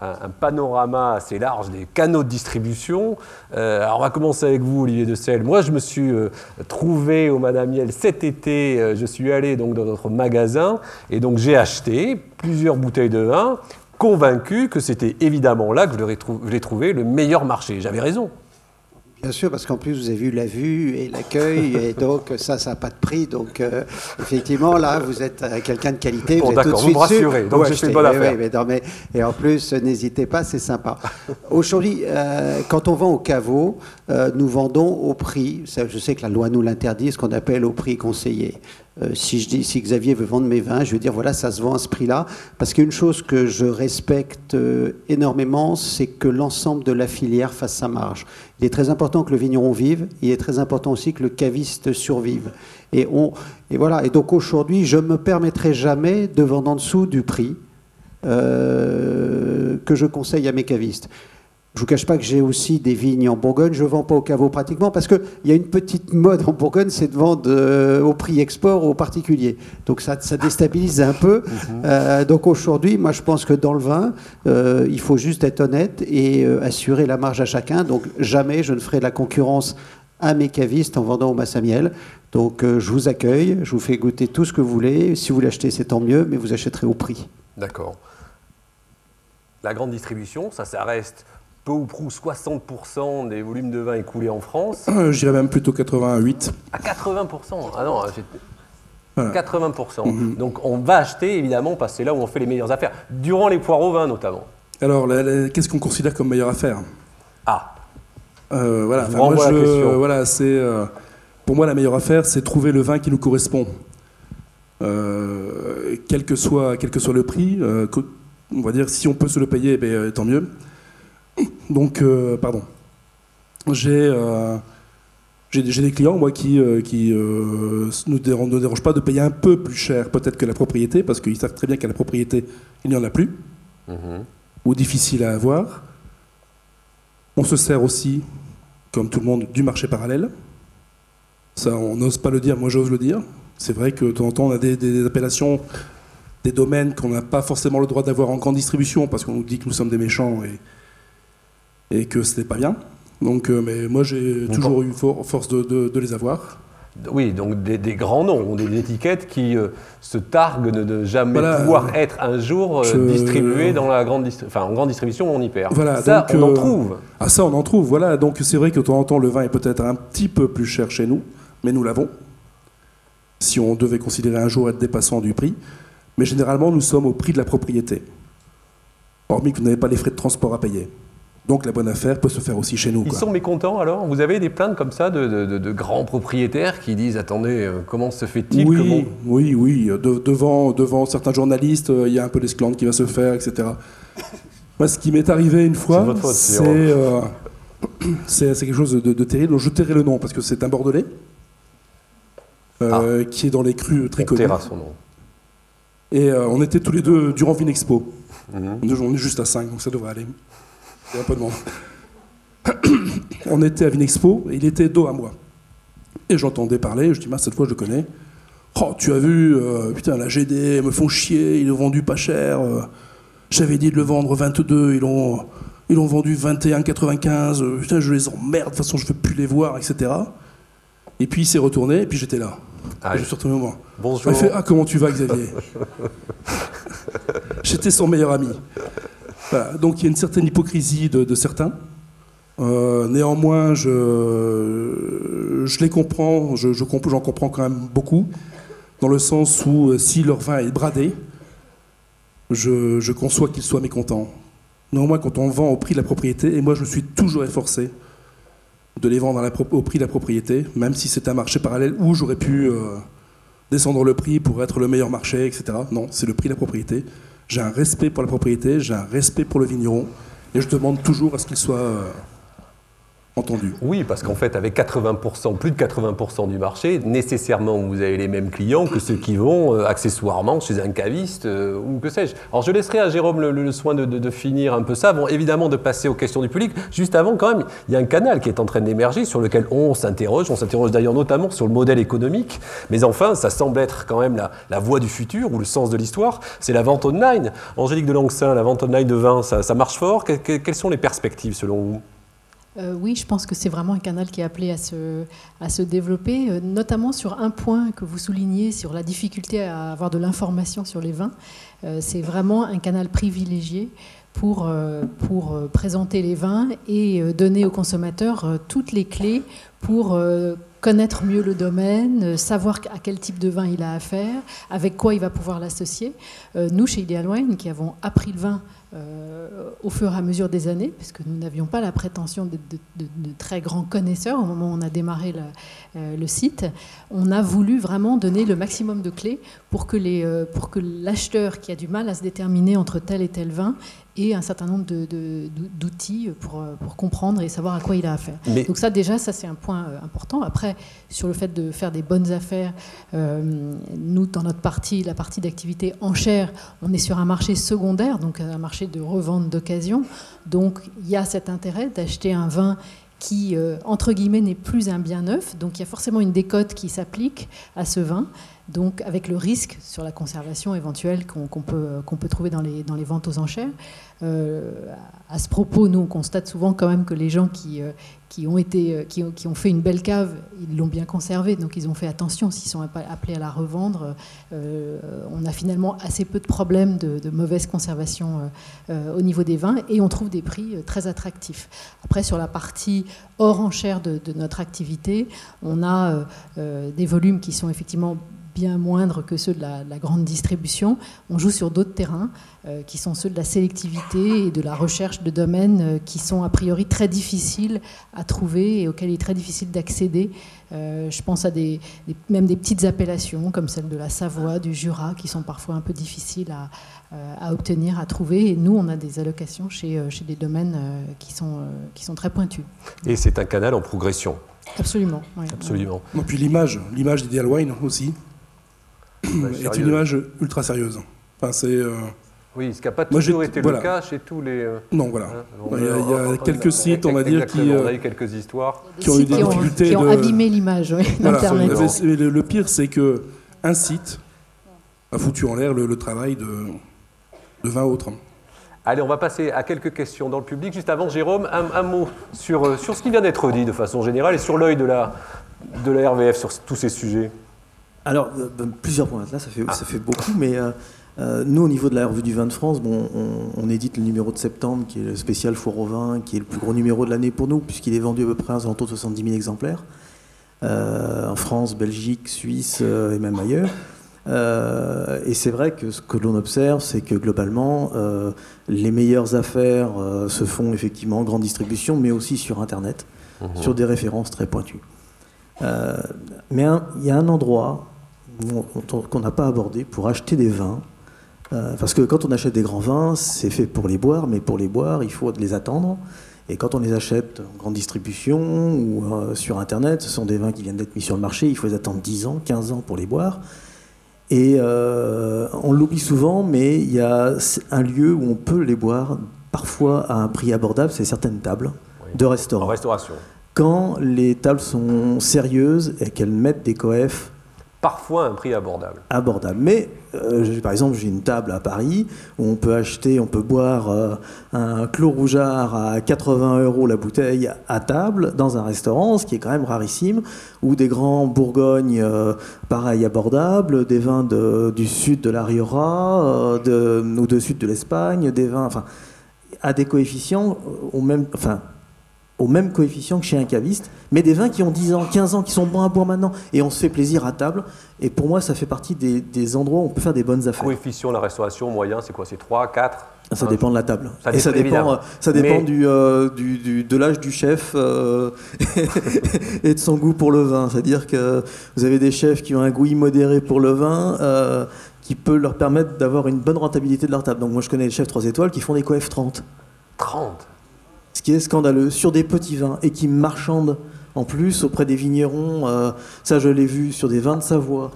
un, panorama assez large des canaux de distribution. Euh, alors, on va commencer avec vous, Olivier de Selle. Moi, je me suis euh, trouvé au Madame Miel cet été. Je suis allé donc dans notre magasin et donc j'ai acheté plusieurs bouteilles de vin, convaincu que c'était évidemment là que je l'ai trouvé le meilleur marché. J'avais raison. Bien sûr, parce qu'en plus, vous avez vu la vue et l'accueil, et (laughs) donc ça, ça n'a pas de prix. Donc, euh, effectivement, là, vous êtes euh, quelqu'un de qualité. Bon, vous, me rassurez. Donc, bonne affaire. mais, et en plus, n'hésitez pas, c'est sympa. Aujourd'hui, euh, quand on vend au caveau, nous vendons au prix, je sais que la loi nous l'interdit, ce qu'on appelle au prix conseillé. Euh, si, je dis, si Xavier veut vendre mes vins, je veux dire, voilà, ça se vend à ce prix-là. Parce qu'une chose que je respecte euh, énormément, c'est que l'ensemble de la filière fasse sa marge. Il est très important que le vigneron vive, il est très important aussi que le caviste survive. Et, on, et voilà. Et donc aujourd'hui, je ne me permettrai jamais de vendre en dessous du prix euh, que je conseille à mes cavistes. Je ne vous cache pas que j'ai aussi des vignes en Bourgogne. Je ne vends pas au caveau pratiquement parce qu'il y a une petite mode en Bourgogne, c'est de vendre euh, au prix export aux particuliers. Donc ça, ça déstabilise un peu. Mhm. Euh, donc aujourd'hui, moi je pense que dans le vin, euh, il faut juste être honnête et assurer la marge à chacun. Donc jamais je ne ferai de la concurrence à mes cavistes en vendant au Massamiel. Donc je vous accueille, je vous fais goûter tout ce que vous voulez. Si vous l'achetez, c'est tant mieux, mais vous achèterez au prix. D'accord. La grande distribution, ça, ça reste peu ou prou 60% des volumes de vin écoulés en France. Euh, (clears throat) je dirais même plutôt 88. À 80% Ah non, 80%. Mhm. Donc on va acheter évidemment parce que c'est là où on fait les meilleures affaires, durant les poires au vin notamment. Alors qu'est-ce qu'on considère comme meilleure affaire? Ah euh, Voilà, moi, je, voilà c'est, euh, pour moi la meilleure affaire c'est trouver le vin qui nous correspond. quel, que soit, quel que soit le prix, on va dire si on peut se le payer, ben, tant mieux. Donc, euh, pardon. J'ai euh, J'ai des clients, moi, qui, qui ne, dérangent, pas de payer un peu plus cher, peut-être que la propriété, parce qu'ils savent très bien qu'à la propriété, il n'y en a plus, mhm. ou difficile à avoir. On se sert aussi, comme tout le monde, du marché parallèle. Ça, on n'ose pas le dire, moi j'ose le dire. C'est vrai que de temps en temps, on a des, appellations, des domaines qu'on n'a pas forcément le droit d'avoir en grande distribution parce qu'on nous dit que nous sommes des méchants et, et que ce n'est pas bien. Donc, euh, mais moi, j'ai toujours eu force de, les avoir. Oui, donc des, grands noms, des étiquettes qui euh, se targuent de ne jamais pouvoir être un jour euh, distribuées dans la grande enfin, en grande distribution, on y perd. Voilà, ça, on en trouve. Ah, ça, on en trouve, voilà. Donc c'est vrai que de temps en temps, le vin est peut-être un petit peu plus cher chez nous, mais nous l'avons si on devait considérer un jour être dépassant du prix. Mais généralement, nous sommes au prix de la propriété. Hormis que vous n'avez pas les frais de transport à payer. Donc la bonne affaire peut se faire aussi chez nous. Ils sont mécontents alors? Vous avez des plaintes comme ça de, grands propriétaires qui disent Attendez, euh, comment se fait-il? Oui, oui, oui. devant, devant certains journalistes, euh, il y a un peu d'esclandre qui va se faire, etc. Moi, ce qui m'est arrivé une fois, euh, c'est quelque chose de, de, terrible. Je tairai le nom parce que c'est un Bordelais. Euh, ah. qui est dans les crues très connues. son nom. Et euh, on était tous les deux durant Vinexpo. Mhm. On est juste à 5, donc ça devrait aller. Il y a un peu de monde. (coughs) on était à Vinexpo, et il était dos à moi. Et j'entendais parler, je dis, cette fois je le connais. Oh, tu as vu, euh, putain, la GD, ils me font chier, ils l'ont vendu pas cher. J'avais dit de le vendre 22, ils l'ont ils l'ont vendu 21,95. Putain, je les emmerde, de toute façon, je veux plus les voir, etc. Et puis il s'est retourné, et puis j'étais là. Ah, je suis retourné au moment. Bonjour. Il fait Ah, comment tu vas, Xavier (laughs) J'étais son meilleur ami. Donc il y a une certaine hypocrisie de, certains. Euh, néanmoins, je, les comprends, je, j'en comprends quand même beaucoup, dans le sens où euh, si leur vin est bradé, je, je conçois qu'ils soient mécontents. Néanmoins, quand on vend au prix de la propriété, et moi je suis toujours efforcé de les vendre au prix de la propriété, même si c'est un marché parallèle où j'aurais pu euh, descendre le prix pour être le meilleur marché, etc. Non, c'est le prix de la propriété. J'ai un respect pour la propriété, j'ai un respect pour le vigneron, et je demande toujours à ce qu'il soit euh, entendu. Oui, parce qu'en fait, avec 80%, plus de 80% du marché, nécessairement, vous avez les mêmes clients que ceux qui vont euh, accessoirement chez un caviste euh, ou que sais-je. Alors, je laisserai à Jérôme le, soin de, finir un peu ça. Bon, évidemment, de passer aux questions du public. Juste avant, quand même, il y a un canal qui est en train d'émerger sur lequel on s'interroge. On s'interroge d'ailleurs notamment sur le modèle économique. Mais enfin, ça semble être quand même la, voie du futur ou le sens de l'histoire. C'est la vente online. Angélique de Langsin, la vente online de vin, ça marche fort. quelles sont les perspectives selon vous? Euh, oui, je pense que c'est vraiment un canal qui est appelé à se, à se développer, euh, notamment sur un point que vous soulignez, sur la difficulté à avoir de l'information sur les vins. Euh, c'est vraiment un canal privilégié pour, pour présenter les vins et donner aux consommateurs toutes les clés pour connaître mieux le domaine, savoir à quel type de vin il a affaire, avec quoi il va pouvoir l'associer. Nous, chez Ideal Wine, qui avons appris le vin euh, au fur et à mesure des années, parce que nous n'avions pas la prétention d'être de, très grands connaisseurs au moment où on a démarré euh, le site, on a voulu vraiment donner le maximum de clés pour que, euh, pour que l'acheteur qui a du mal à se déterminer entre tel et tel vin et un certain nombre d'outils pour, pour, comprendre et savoir à quoi il a affaire. Donc ça déjà, ça c'est un point important. Après, sur le fait de faire des bonnes affaires, nous dans notre partie, la partie d'activité enchère, on est sur un marché secondaire, donc un marché de revente d'occasion. Donc il y a cet intérêt d'acheter un vin qui, euh, entre guillemets, n'est plus un bien neuf. Donc il y a forcément une décote qui s'applique à ce vin, donc avec le risque sur la conservation éventuelle qu'on peut, qu'on peut trouver dans les, dans les ventes aux enchères. Euh, à ce propos, nous, on constate souvent quand même que les gens qui, euh, qui, ont, été, qui, qui, ont fait une belle cave, ils l'ont bien conservée, donc ils ont fait attention s'ils sont appelés à la revendre. on a finalement assez peu de problèmes de, mauvaise conservation au niveau des vins et on trouve des prix très attractifs. Après, sur la partie hors enchère de, de notre activité, on a des volumes qui sont effectivement bien moindres que ceux de la, grande distribution. On joue sur d'autres terrains euh, qui sont ceux de la sélectivité et de la recherche de domaines euh, qui sont a priori très difficiles à trouver et auxquels il est très difficile d'accéder. Euh, je pense à des, même des petites appellations comme celle de la Savoie, du Jura, qui sont parfois un peu difficiles à, à obtenir, à trouver. Et nous, on a des allocations chez, chez des domaines qui, sont, qui sont très pointus. Et c'est un canal en progression Absolument. Absolument. Et puis l'image, l'image d'Ideal Wine aussi, (clears throat) est une image ultra sérieuse. Enfin, c'est. euh, Oui, ce qui n'a pas Moi, toujours j'ai- été voilà. le cas chez tous les. euh, Non, voilà. hein, Il y a, il y a on- quelques on- sites, on va dire, qui. On euh, a eu quelques histoires. Qui ont eu des qui ont, difficultés qui ont de- abîmé l'image ouais, Voilà, d'Internet. le, le pire, c'est que un site a foutu en l'air le, le travail de, de 20 autres. Allez, on va passer à quelques questions dans le public. Juste avant, Jérôme, un, un mot sur, sur ce qui vient d'être dit de façon générale et sur l'œil de la, de la RVF sur tous ces sujets. Alors, euh, ben, plusieurs points. Là, ça fait, ça fait beaucoup, mais euh, euh, nous, au niveau de la revue du vin de France, bon, on, on édite le numéro de septembre, qui est le spécial four au vin, qui est le plus gros numéro de l'année pour nous, puisqu'il est vendu à peu près à entour de 70 000 exemplaires, euh, en France, Belgique, Suisse euh, et même ailleurs. Et c'est vrai que ce que l'on observe, c'est que globalement, les meilleures affaires se font effectivement en grande distribution, mais aussi sur Internet, sur des références très pointues. Mais il y a un endroit qu'on n'a pas abordé pour acheter des vins. Euh, parce que quand on achète des grands vins, c'est fait pour les boire, mais pour les boire, il faut les attendre. Et quand on les achète en grande distribution ou euh, sur Internet, ce sont des vins qui viennent d'être mis sur le marché, il faut les attendre 10 ans, 15 ans pour les boire. Et euh, on l'oublie souvent, mais il y a un lieu où on peut les boire, parfois à un prix abordable, c'est certaines tables Oui. de En restaurants restauration. quand les tables sont sérieuses et qu'elles mettent des coefs Parfois un prix abordable. abordables. Mais, euh, par exemple, j'ai une table à Paris où on peut acheter, on peut boire euh, un clos rougeard à 80 euros la bouteille à table dans un restaurant, ce qui est quand même rarissime, ou des grands Bourgognes, euh, pareil, abordables, des vins du sud de la Rioja, euh, ou du sud de l'Espagne, des vins, enfin, à des coefficients au même, enfin, au même coefficient que chez un caviste, mais des vins qui ont 10 ans, 15 ans, qui sont bons à boire maintenant, et on se fait plaisir à table. Et pour moi, ça fait partie des, des endroits où on peut faire des bonnes affaires. Coefficient de la restauration moyen, c'est quoi? C'est 3, 4 Ça dépend de la table. Ça et ça dépend, euh, ça dépend Mais- du, euh, du- du- de l'âge du chef euh, (laughs) et de son goût pour le vin. C'est-à-dire que vous avez des chefs qui ont un goût immodéré pour le vin, euh, qui peut leur permettre d'avoir une bonne rentabilité de leur table. Donc moi, je connais les chefs 3 étoiles qui font des coefs 30. 30. Ce qui est scandaleux, sur des petits vins, et qui marchandent en plus auprès des vignerons. euh, ça, je l'ai vu sur des vins de Savoie.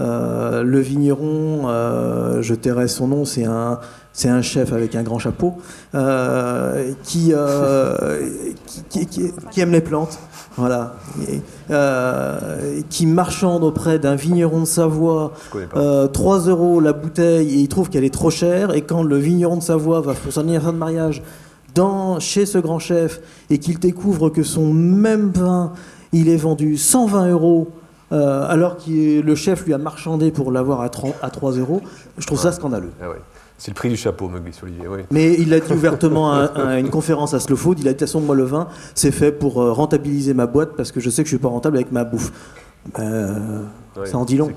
Euh, le vigneron, euh, je tairai son nom, c'est un, c'est un chef avec un grand chapeau, qui, qui, qui- aime les plantes. Voilà. Qui marchande auprès d'un vigneron de Savoie Je connais pas. euh, 3 euros la bouteille et il trouve qu'elle est trop chère. Et quand le vigneron de Savoie va pour son anniversaire de mariage dans, chez ce grand chef et qu'il découvre que son même vin, il est vendu 120 euros. euh, alors que le chef lui a marchandé pour l'avoir à 3, à 3 euros, je trouve ça scandaleux. Ah ouais. C'est le prix du chapeau, me glisse Olivier. Oui. Mais il l'a dit (laughs) ouvertement à, à une conférence à Slow Food, il a dit de toute façon, moi le vin, c'est fait pour euh, rentabiliser ma boîte parce que je sais que je suis pas rentable avec ma bouffe. Euh, ça en dit long.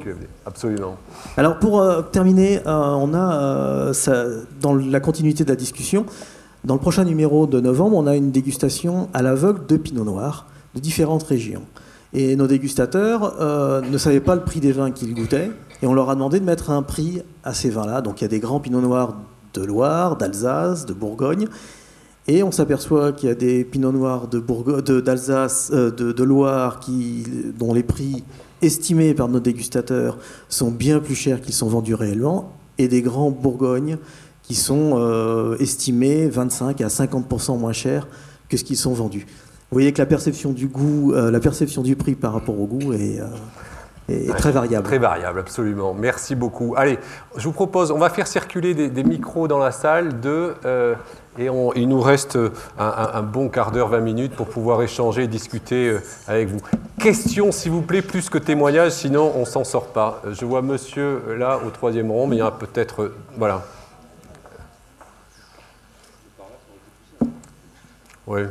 Absolument. Alors pour euh, terminer, on a ça- dans la continuité de la discussion, dans le prochain numéro de novembre, on a une dégustation à l'aveugle de Pinot Noir de différentes régions. Et nos dégustateurs euh, ne savaient pas le prix des vins qu'ils goûtaient, et on leur a demandé de mettre un prix à ces vins-là. Donc il y a des grands Pinot Noirs de Loire, d'Alsace, de Bourgogne, et on s'aperçoit qu'il y a des Pinot Noirs d'Alsace, euh, de, de Loire, dont les prix estimés par nos dégustateurs sont bien plus chers qu'ils sont vendus réellement, et des grands Bourgognes qui sont euh, estimés 25 à 50% moins chers que ce qu'ils sont vendus. Vous voyez que la perception du goût, euh, la perception du prix par rapport au goût est, euh, est très variable. Très variable, absolument. Merci beaucoup. Allez, je vous propose, on va faire circuler des, micros dans la salle de, et il nous reste un, bon quart d'heure, 20 minutes pour pouvoir échanger discuter avec vous. Questions, s'il vous plaît, plus que témoignages, sinon on s'en sort pas. Je vois monsieur là au troisième rang, mais il y a peut-être. voilà. Oui.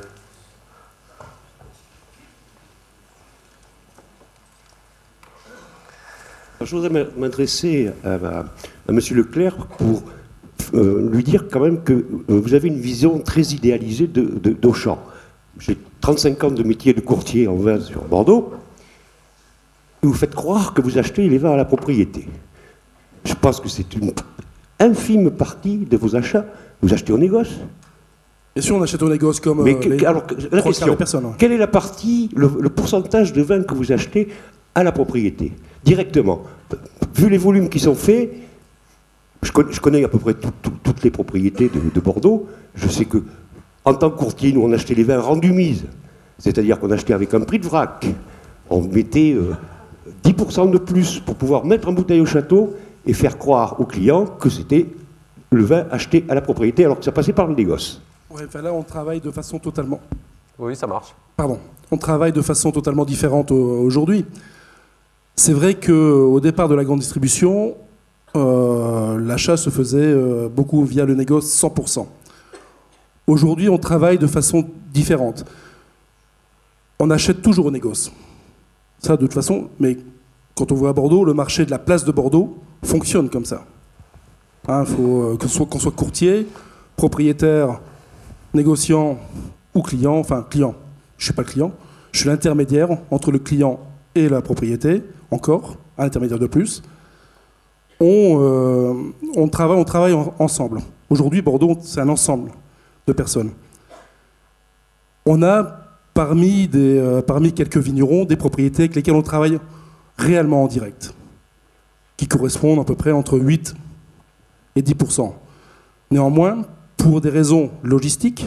Je voudrais m'a- m'adresser à, à, à Monsieur Leclerc pour euh, lui dire quand même que euh, vous avez une vision très idéalisée de, de- d'Auchan. J'ai 35 ans de métier de courtier en vin sur Bordeaux. Et vous faites croire que vous achetez les vins à la propriété. Je pense que c'est une infime partie de vos achats. Vous achetez au négoce. Bien sûr, on achète au négoce comme Mais euh, que- les alors, trois la quarts question, des personnes. ouais. quelle est la partie, le, le pourcentage de vin que vous achetez à la propriété, directement? Vu les volumes qui sont faits, je connais, je connais à peu près tout- tout- toutes les propriétés de, de Bordeaux. Je sais que, en tant que courtier, nous, on achetait les vins rendus mise. C'est-à-dire qu'on achetait avec un prix de vrac. On mettait euh, 10% de plus pour pouvoir mettre en bouteille au château et faire croire aux clients que c'était le vin acheté à la propriété alors que ça passait par le négoce. Ouais, là, on travaille de façon totalement. Oui, ça marche. Pardon. On travaille de façon totalement différente au- aujourd'hui. C'est vrai qu'au départ de la grande distribution, euh, l'achat se faisait euh, beaucoup via le négoce 100%. Aujourd'hui, on travaille de façon différente. On achète toujours au négoce. Ça, de toute façon, mais quand on voit à Bordeaux, le marché de la place de Bordeaux fonctionne comme ça. Il faut euh, soit- qu'on soit courtier, propriétaire, négociant ou client, enfin client. Je ne suis pas client, je suis l'intermédiaire entre le client et la propriété, encore, un intermédiaire de plus. On, euh, travaille, on travaille en- ensemble. Aujourd'hui, Bordeaux, c'est un ensemble de personnes. On a parmi, des, euh, parmi quelques vignerons des propriétés avec lesquelles on travaille réellement en direct, qui correspondent à peu près entre 8 et 10% Néanmoins, pour des raisons logistiques,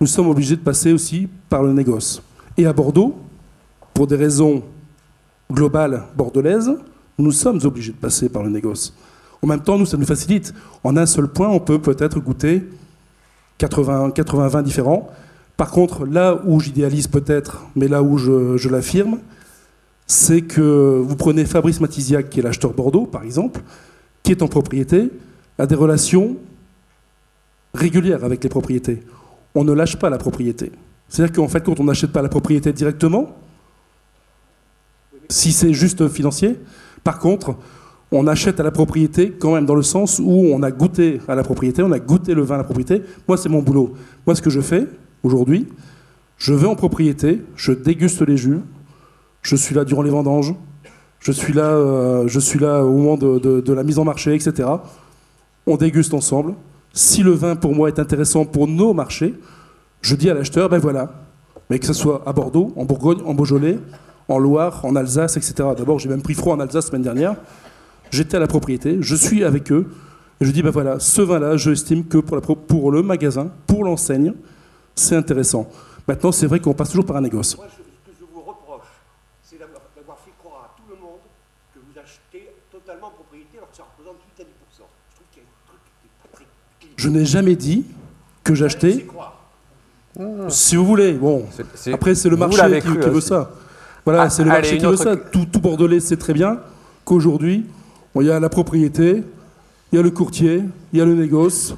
nous sommes obligés de passer aussi par le négoce. Et à Bordeaux, pour des raisons globales bordelaises, nous sommes obligés de passer par le négoce. En même temps, nous, ça nous facilite. En un seul point, on peut peut-être goûter 80, 80 vins différents. Par contre, là où j'idéalise peut-être, mais là où je, l'affirme, c'est que vous prenez Fabrice Matisiac, qui est l'acheteur Bordeaux, par exemple, qui est en propriété, a des relations régulières avec les propriétés. On ne lâche pas la propriété. C'est-à-dire qu'en fait, quand on n'achète pas la propriété directement, si c'est juste financier, par contre, on achète à la propriété quand même dans le sens où on a goûté à la propriété, on a goûté le vin à la propriété. Moi, c'est mon boulot. Moi, ce que je fais aujourd'hui, je vais en propriété, je déguste les jus, je suis là durant les vendanges, je suis là, euh, je suis là au moment de la mise en marché, etc. On déguste ensemble. Si le vin pour moi est intéressant pour nos marchés, je dis à l'acheteur, ben voilà, mais que ce soit à Bordeaux, en Bourgogne, en Beaujolais, en Loire, en Alsace, etc. D'abord, j'ai même pris froid en Alsace la semaine dernière. J'étais à la propriété, je suis avec eux, et je dis, ben voilà, ce vin-là, je estime que pour, le magasin, pour l'enseigne, c'est intéressant. Maintenant, c'est vrai qu'on passe toujours par un négoce. Moi, ce que je vous reproche, c'est d'avoir d'avoir fait croire à tout le monde que vous achetez totalement en propriété alors que ça représente 8 à 10 Je trouve qu'il y a un truc qui n'est pas très clean. Je n'ai jamais dit que j'achetais. croire. Si vous voulez, bon. Après, c'est le marché qui, cru qui veut ça. Voilà, Ah, c'est le allez, marché qui veut ça. Tout, tout Bordelais sait très bien qu'aujourd'hui, bon, il y a la propriété, il y a le courtier, il y a le négoce,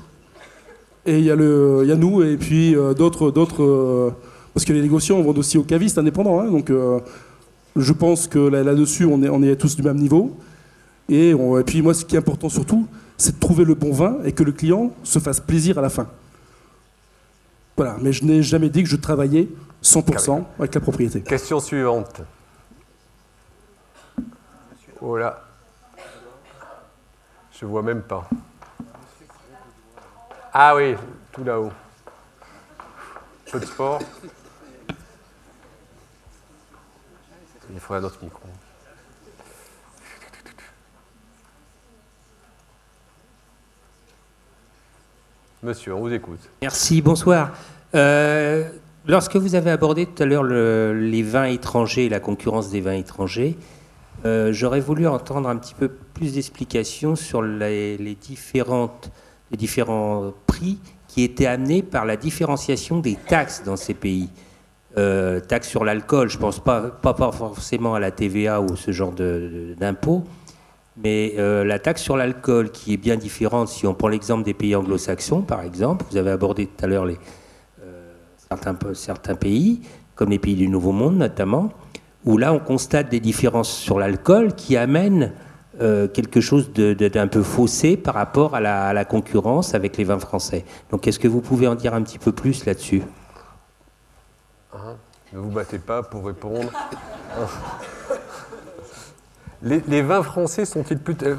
et il y a, le, il y a nous, et puis euh, d'autres. d'autres euh, parce que les négociants vendent aussi aux cavistes indépendants. hein, donc, euh, je pense que là- là-dessus, on est, on est tous du même niveau. Et, on- et puis, moi, ce qui est important surtout, c'est de trouver le bon vin et que le client se fasse plaisir à la fin. Voilà, mais je n'ai jamais dit que je travaillais 100% avec la propriété. Question suivante. Oh là. Je vois même pas. Ah oui, tout là-haut. Peu de sport. Il faudrait un autre micro. Monsieur, on vous écoute. Merci, bonsoir. Euh, lorsque vous avez abordé tout à l'heure le- les vins étrangers, la concurrence des vins étrangers, euh, j'aurais voulu entendre un petit peu plus d'explications sur les, différents prix qui étaient amenés par la différenciation des taxes dans ces pays. Euh, taxes sur l'alcool, je ne pense pas, forcément à la TVA ou ce genre d'impôts, mais euh, la taxe sur l'alcool, qui est bien différente, si on prend l'exemple des pays anglo-saxons, par exemple, vous avez abordé tout à l'heure les, euh, certains, certains pays, comme les pays du Nouveau Monde notamment, où là on constate des différences sur l'alcool qui amènent euh, quelque chose d'un peu faussé par rapport à la, à la concurrence avec les vins français. Donc est-ce que vous pouvez en dire un petit peu plus là-dessus? Ne vous battez pas pour répondre. (laughs) les, vins français sont-ils plus euh,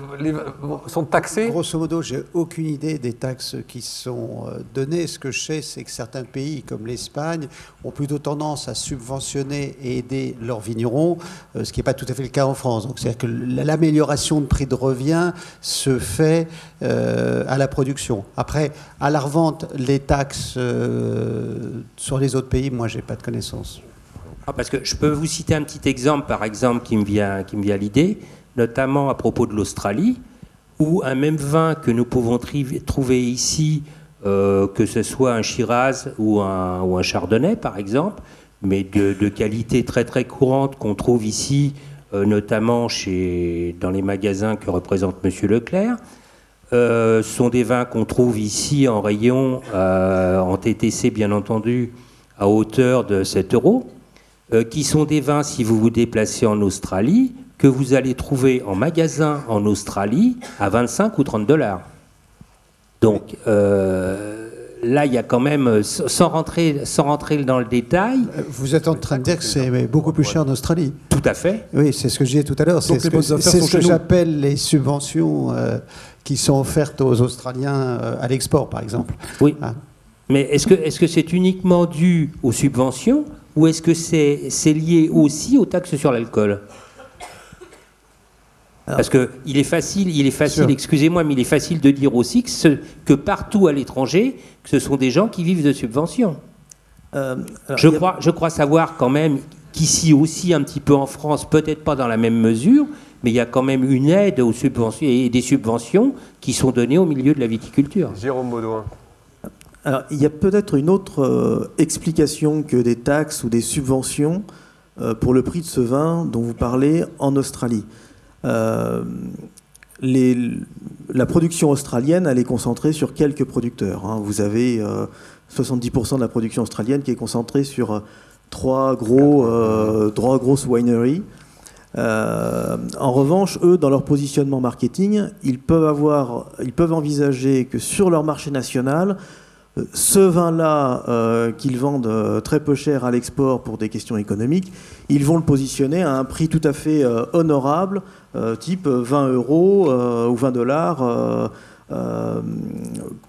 sont taxés? Grosso modo, j'ai aucune idée des taxes qui sont euh, données. Ce que je sais, c'est que certains pays, comme l'Espagne, ont plutôt tendance à subventionner et aider leurs vignerons, euh, ce qui n'est pas tout à fait le cas en France. Donc, c'est-à-dire que l'amélioration de prix de revient se fait à la production. Après, à la revente, les taxes sur les autres pays, moi, j'ai pas de connaissances. Ah, parce que je peux vous citer un petit exemple, par exemple, qui me vient, qui me vient à l'idée, notamment à propos de l'Australie, où un même vin que nous pouvons trouver ici, euh, que ce soit un Shiraz ou un, Chardonnay, par exemple, mais de, qualité très très courante qu'on trouve ici, euh, notamment chez, dans les magasins que représente Monsieur Leclerc, euh, sont des vins qu'on trouve ici en rayon, en TTC bien entendu, à hauteur de 7 euros. Euh, qui sont des vins, si vous vous déplacez en Australie, que vous allez trouver en magasin en Australie à 25 ou 30 dollars. Donc euh, là, il y a quand même, sans rentrer, sans rentrer dans le détail. Euh, vous êtes en train de dire que c'est beaucoup plus cher en Australie Tout à fait. Oui, c'est ce que je disais tout à l'heure. C'est ce que, j'appelle les subventions qui sont offertes aux Australiens à l'export, par exemple. Oui. Hein Mais est-ce que c'est -ce c'est uniquement dû aux subventions ou est-ce que c'est lié aussi aux taxes sur l'alcool? Parce qu'il est facile, il est facile, excusez-moi, mais il est facile de dire aussi que, ce, que partout à l'étranger, que ce sont des gens qui vivent de subventions. Euh, je, crois, je crois savoir quand même qu'ici aussi, un petit peu en France, peut-être pas dans la même mesure, mais il y a quand même une aide aux subventions et des subventions qui sont données au milieu de la viticulture. Jérôme Baudouin. Alors, il y a peut-être une autre euh, explication que des taxes ou des subventions euh, pour le prix de ce vin dont vous parlez en Australie. Euh, la production australienne, elle est concentrée sur quelques producteurs. Hein. Vous avez 70% de la production australienne qui est concentrée sur trois, gros, trois grosses wineries. en revanche, eux, dans leur positionnement marketing, ils peuvent, avoir, ils peuvent envisager que sur leur marché national, ce vin-là, euh, qu'ils vendent euh, très peu cher à l'export pour des questions économiques, ils vont le positionner à un prix tout à fait euh, honorable, type 20 euros ou 20 dollars,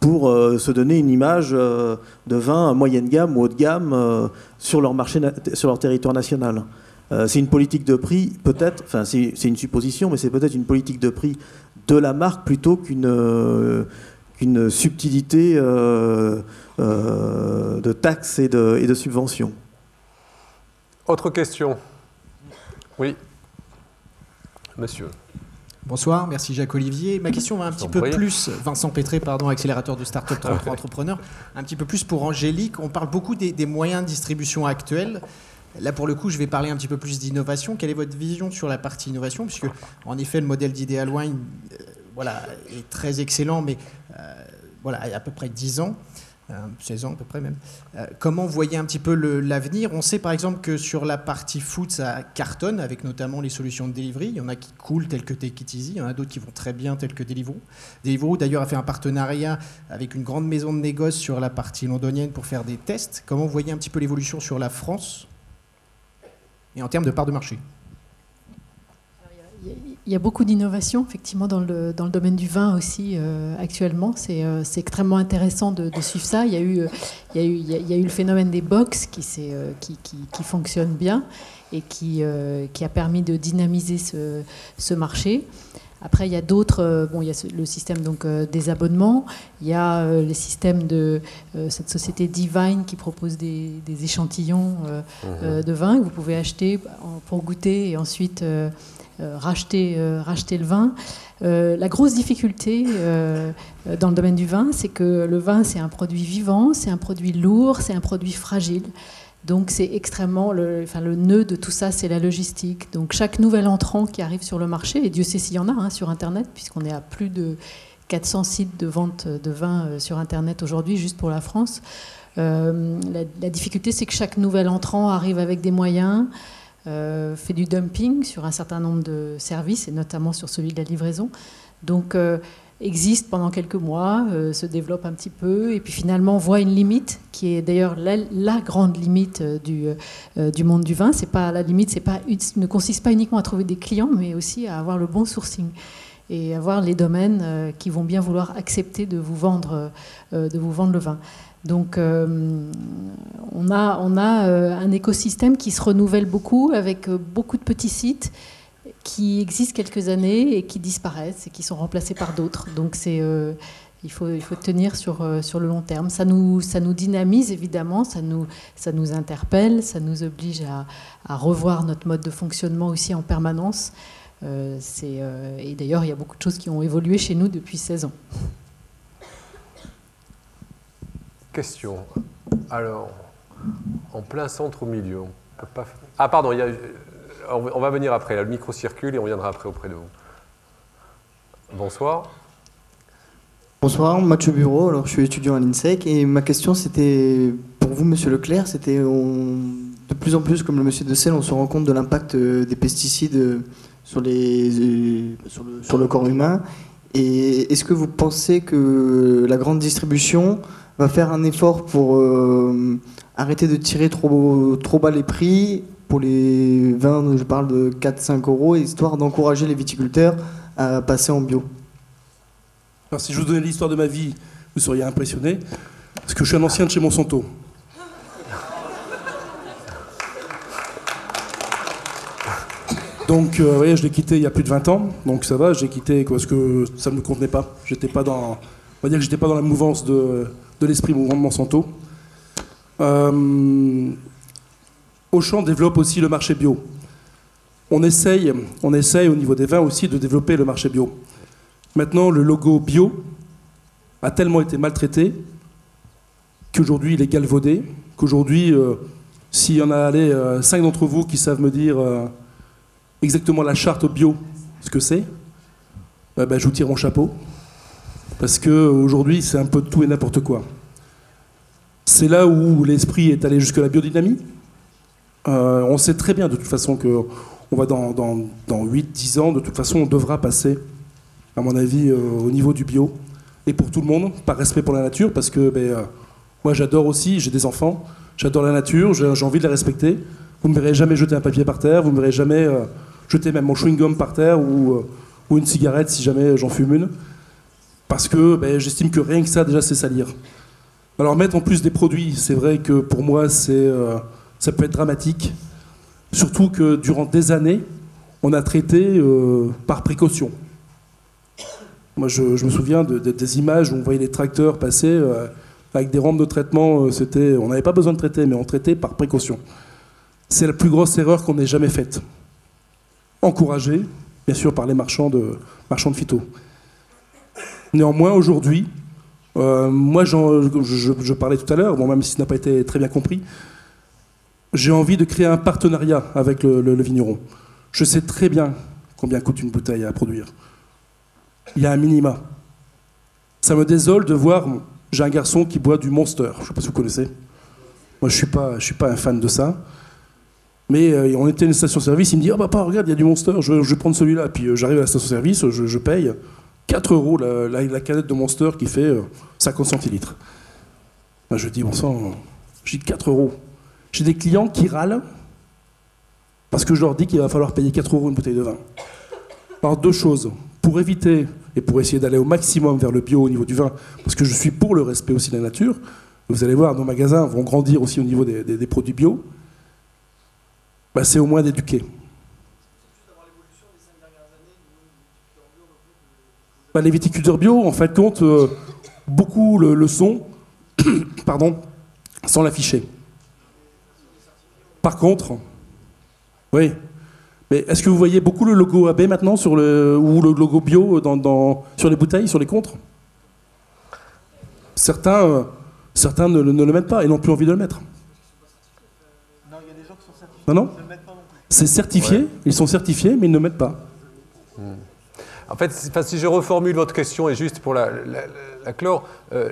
pour se donner une image de vin moyenne gamme ou haut de gamme sur leur marché, sur leur territoire national. c'est une politique de prix, peut-être, enfin c'est une supposition, mais c'est peut-être une politique de prix de la marque plutôt qu'une une subtilité euh, euh, de taxes et de, et de subventions. Autre question Oui. Monsieur. Bonsoir, merci Jacques Olivier. Ma question va un petit peu plus, Vincent Pétré, pardon, accélérateur de start-up (laughs) 33 entrepreneurs, un petit peu plus pour Angélique. On parle beaucoup des, des, moyens de distribution actuels. Là, pour le coup, je vais parler un petit peu plus d'innovation. Quelle est votre vision sur la partie innovation? Puisque, en effet, le modèle d'Ideal Wine euh, voilà, est très excellent, mais euh, voilà, a à peu près 10 ans. 16 euh, ans à peu près même. Euh, comment voyez un petit peu l'avenir? On sait par exemple que sur la partie food, ça cartonne avec notamment les solutions de delivery. Il y en a qui coulent telles que Take It Easy, il y en a d'autres qui vont très bien telles que Deliveroo. Deliveroo d'ailleurs a fait un partenariat avec une grande maison de négoce sur la partie londonienne pour faire des tests. Comment voyez un petit peu l'évolution sur la France et en termes de part de marché? Il y a beaucoup d'innovations, effectivement, dans le, dans le domaine du vin aussi, euh, actuellement. C'est euh, extrêmement intéressant de, suivre ça. Il y, a eu, il, y a eu, il y a eu le phénomène des box qui, euh, qui, qui, qui, fonctionne bien et qui, qui a permis de dynamiser ce, ce marché. Après, il y a d'autres. bon, il y a le système donc des abonnements. Il y a les systèmes de cette société Divine qui propose des, des échantillons mmh. de vin que vous pouvez acheter pour goûter et ensuite euh, racheter, euh, racheter le vin. Euh, la grosse difficulté dans le domaine du vin, c'est que le vin, c'est un produit vivant, c'est un produit lourd, c'est un produit fragile. Donc c'est extrêmement, le, enfin, le nœud de tout ça, c'est la logistique. Donc chaque nouvel entrant qui arrive sur le marché, et Dieu sait s'il y en a hein, sur Internet, puisqu'on est à plus de 400 sites de vente de vin sur Internet aujourd'hui, juste pour la France. la, difficulté, c'est que chaque nouvel entrant arrive avec des moyens, fait du dumping sur un certain nombre de services, et notamment sur celui de la livraison. Donc, existe pendant quelques mois, se développe un petit peu, et puis finalement voit une limite qui est d'ailleurs la, grande limite du, du monde du vin. C'est pas la limite, c'est pas ne consiste pas uniquement à trouver des clients, mais aussi à avoir le bon sourcing et avoir les domaines euh, qui vont bien vouloir accepter de vous vendre, euh, de vous vendre le vin. Donc euh, on a, a un écosystème qui se renouvelle beaucoup avec beaucoup de petits sites qui existent quelques années et qui disparaissent et qui sont remplacés par d'autres. Donc il faut, tenir sur, le long terme. Ça nous, dynamise évidemment, ça nous, interpelle, ça nous oblige à, revoir notre mode de fonctionnement aussi en permanence. Euh, euh, et d'ailleurs, il y a beaucoup de choses qui ont évolué chez nous depuis 16 ans. Question. Alors, en plein centre au milieu. Ah, pardon, on va venir après. le micro circule et on viendra après auprès de vous. Bonsoir. Bonsoir, Mathieu Bureau. Alors, je suis étudiant à l'INSEC et ma question, c'était pour vous, Monsieur Leclerc. C'était de plus en plus, comme le Monsieur de Selle, on se rend compte de l'impact euh, des pesticides sur, les, euh, sur, le, corps humain. Et est-ce que vous pensez que la grande distribution va faire un effort pour euh, arrêter de tirer trop, bas les prix? Pour les vins, je parle de 4-5 euros, histoire d'encourager les viticulteurs à passer en bio Alors, Si je vous donnais l'histoire de ma vie, vous seriez impressionné, parce que je suis un ancien de chez Monsanto. Donc, euh, voyez, je l'ai quitté il y a plus de 20 ans, donc ça va, j'ai quitté parce que ça ne me convenait pas. J'étais pas dans, on va dire que j'étais pas dans la mouvance de, de l'esprit mouvement de Monsanto. Euh, Auchan développe aussi le marché bio. On essaye, on essaye au niveau des vins aussi de développer le marché bio. Maintenant, le logo bio a tellement été maltraité qu'aujourd'hui il est galvaudé, qu'aujourd'hui, euh, s'il y en a allé, euh, cinq d'entre vous qui savent me dire exactement la charte bio, ce que c'est, bah, bah, je vous tire mon chapeau. Parce qu'aujourd'hui, c'est un peu de tout et n'importe quoi. C'est là où l'esprit est allé jusque la biodynamie. Euh, on sait très bien de toute façon que on va dans, dans, dans 8-10 ans, de toute façon, on devra passer, à mon avis, euh, au niveau du bio. Et pour tout le monde, par respect pour la nature, parce que ben, euh, moi j'adore aussi, j'ai des enfants, j'adore la nature, j'ai envie de la respecter. Vous ne me verrez jamais jeter un papier par terre, vous ne me verrez jamais jeter même mon chewing-gum par terre ou, euh, ou, une cigarette si jamais j'en fume une. Parce que ben, j'estime que rien que ça, déjà, c'est salir. Alors mettre en plus des produits, c'est vrai que pour moi, euh, ça peut être dramatique. Surtout que durant des années, on a traité euh, par précaution. Moi, je, me souviens de, des images où on voyait les tracteurs passer avec des rampes de traitement. c'était, on n'avait pas besoin de traiter, mais on traitait par précaution. C'est la plus grosse erreur qu'on ait jamais faite encouragé, bien sûr, par les marchands de, marchands de phyto. Néanmoins, aujourd'hui, euh, moi, je, parlais tout à l'heure, bon, même si ce n'a pas été très bien compris, j'ai envie de créer un partenariat avec le, vigneron. Je sais très bien combien coûte une bouteille à produire. Il y a un minima. Ça me désole de voir, j'ai un garçon qui boit du Monster, je ne sais pas si vous connaissez. Moi, je ne suis, suis pas un fan de ça. Mais euh, on était à une station-service, il me dit Ah, oh, papa, regarde, il y a du Monster, je, vais prendre celui-là. Puis euh, j'arrive à la station-service, je, paye 4 euros la, canette de Monster qui fait 50 euh, centilitres. je dis Bon sang, j'ai 4 euros. J'ai des clients qui râlent parce que je leur dis qu'il va falloir payer 4 euros une bouteille de vin. Alors, deux choses. Pour éviter et pour essayer d'aller au maximum vers le bio au niveau du vin, parce que je suis pour le respect aussi de la nature, vous allez voir, nos magasins vont grandir aussi au niveau des produits bio. Bah, c'est au moins d'éduquer. Bah, les viticulteurs bio, en fait, compte, euh, beaucoup le, sont, (coughs) pardon, sans l'afficher. Par contre, oui, mais est-ce que vous voyez beaucoup le logo AB maintenant sur le, ou le logo bio dans, sur les bouteilles, sur les contres? Certains, euh, certains ne, ne, le mettent pas et n'ont plus envie de le mettre. Non, il y a des gens qui sont certifiés. Non, non c'est certifié, ils sont certifiés, mais ils ne mettent pas. Hmm. En fait, si je reformule votre question, et juste pour la, clore, euh,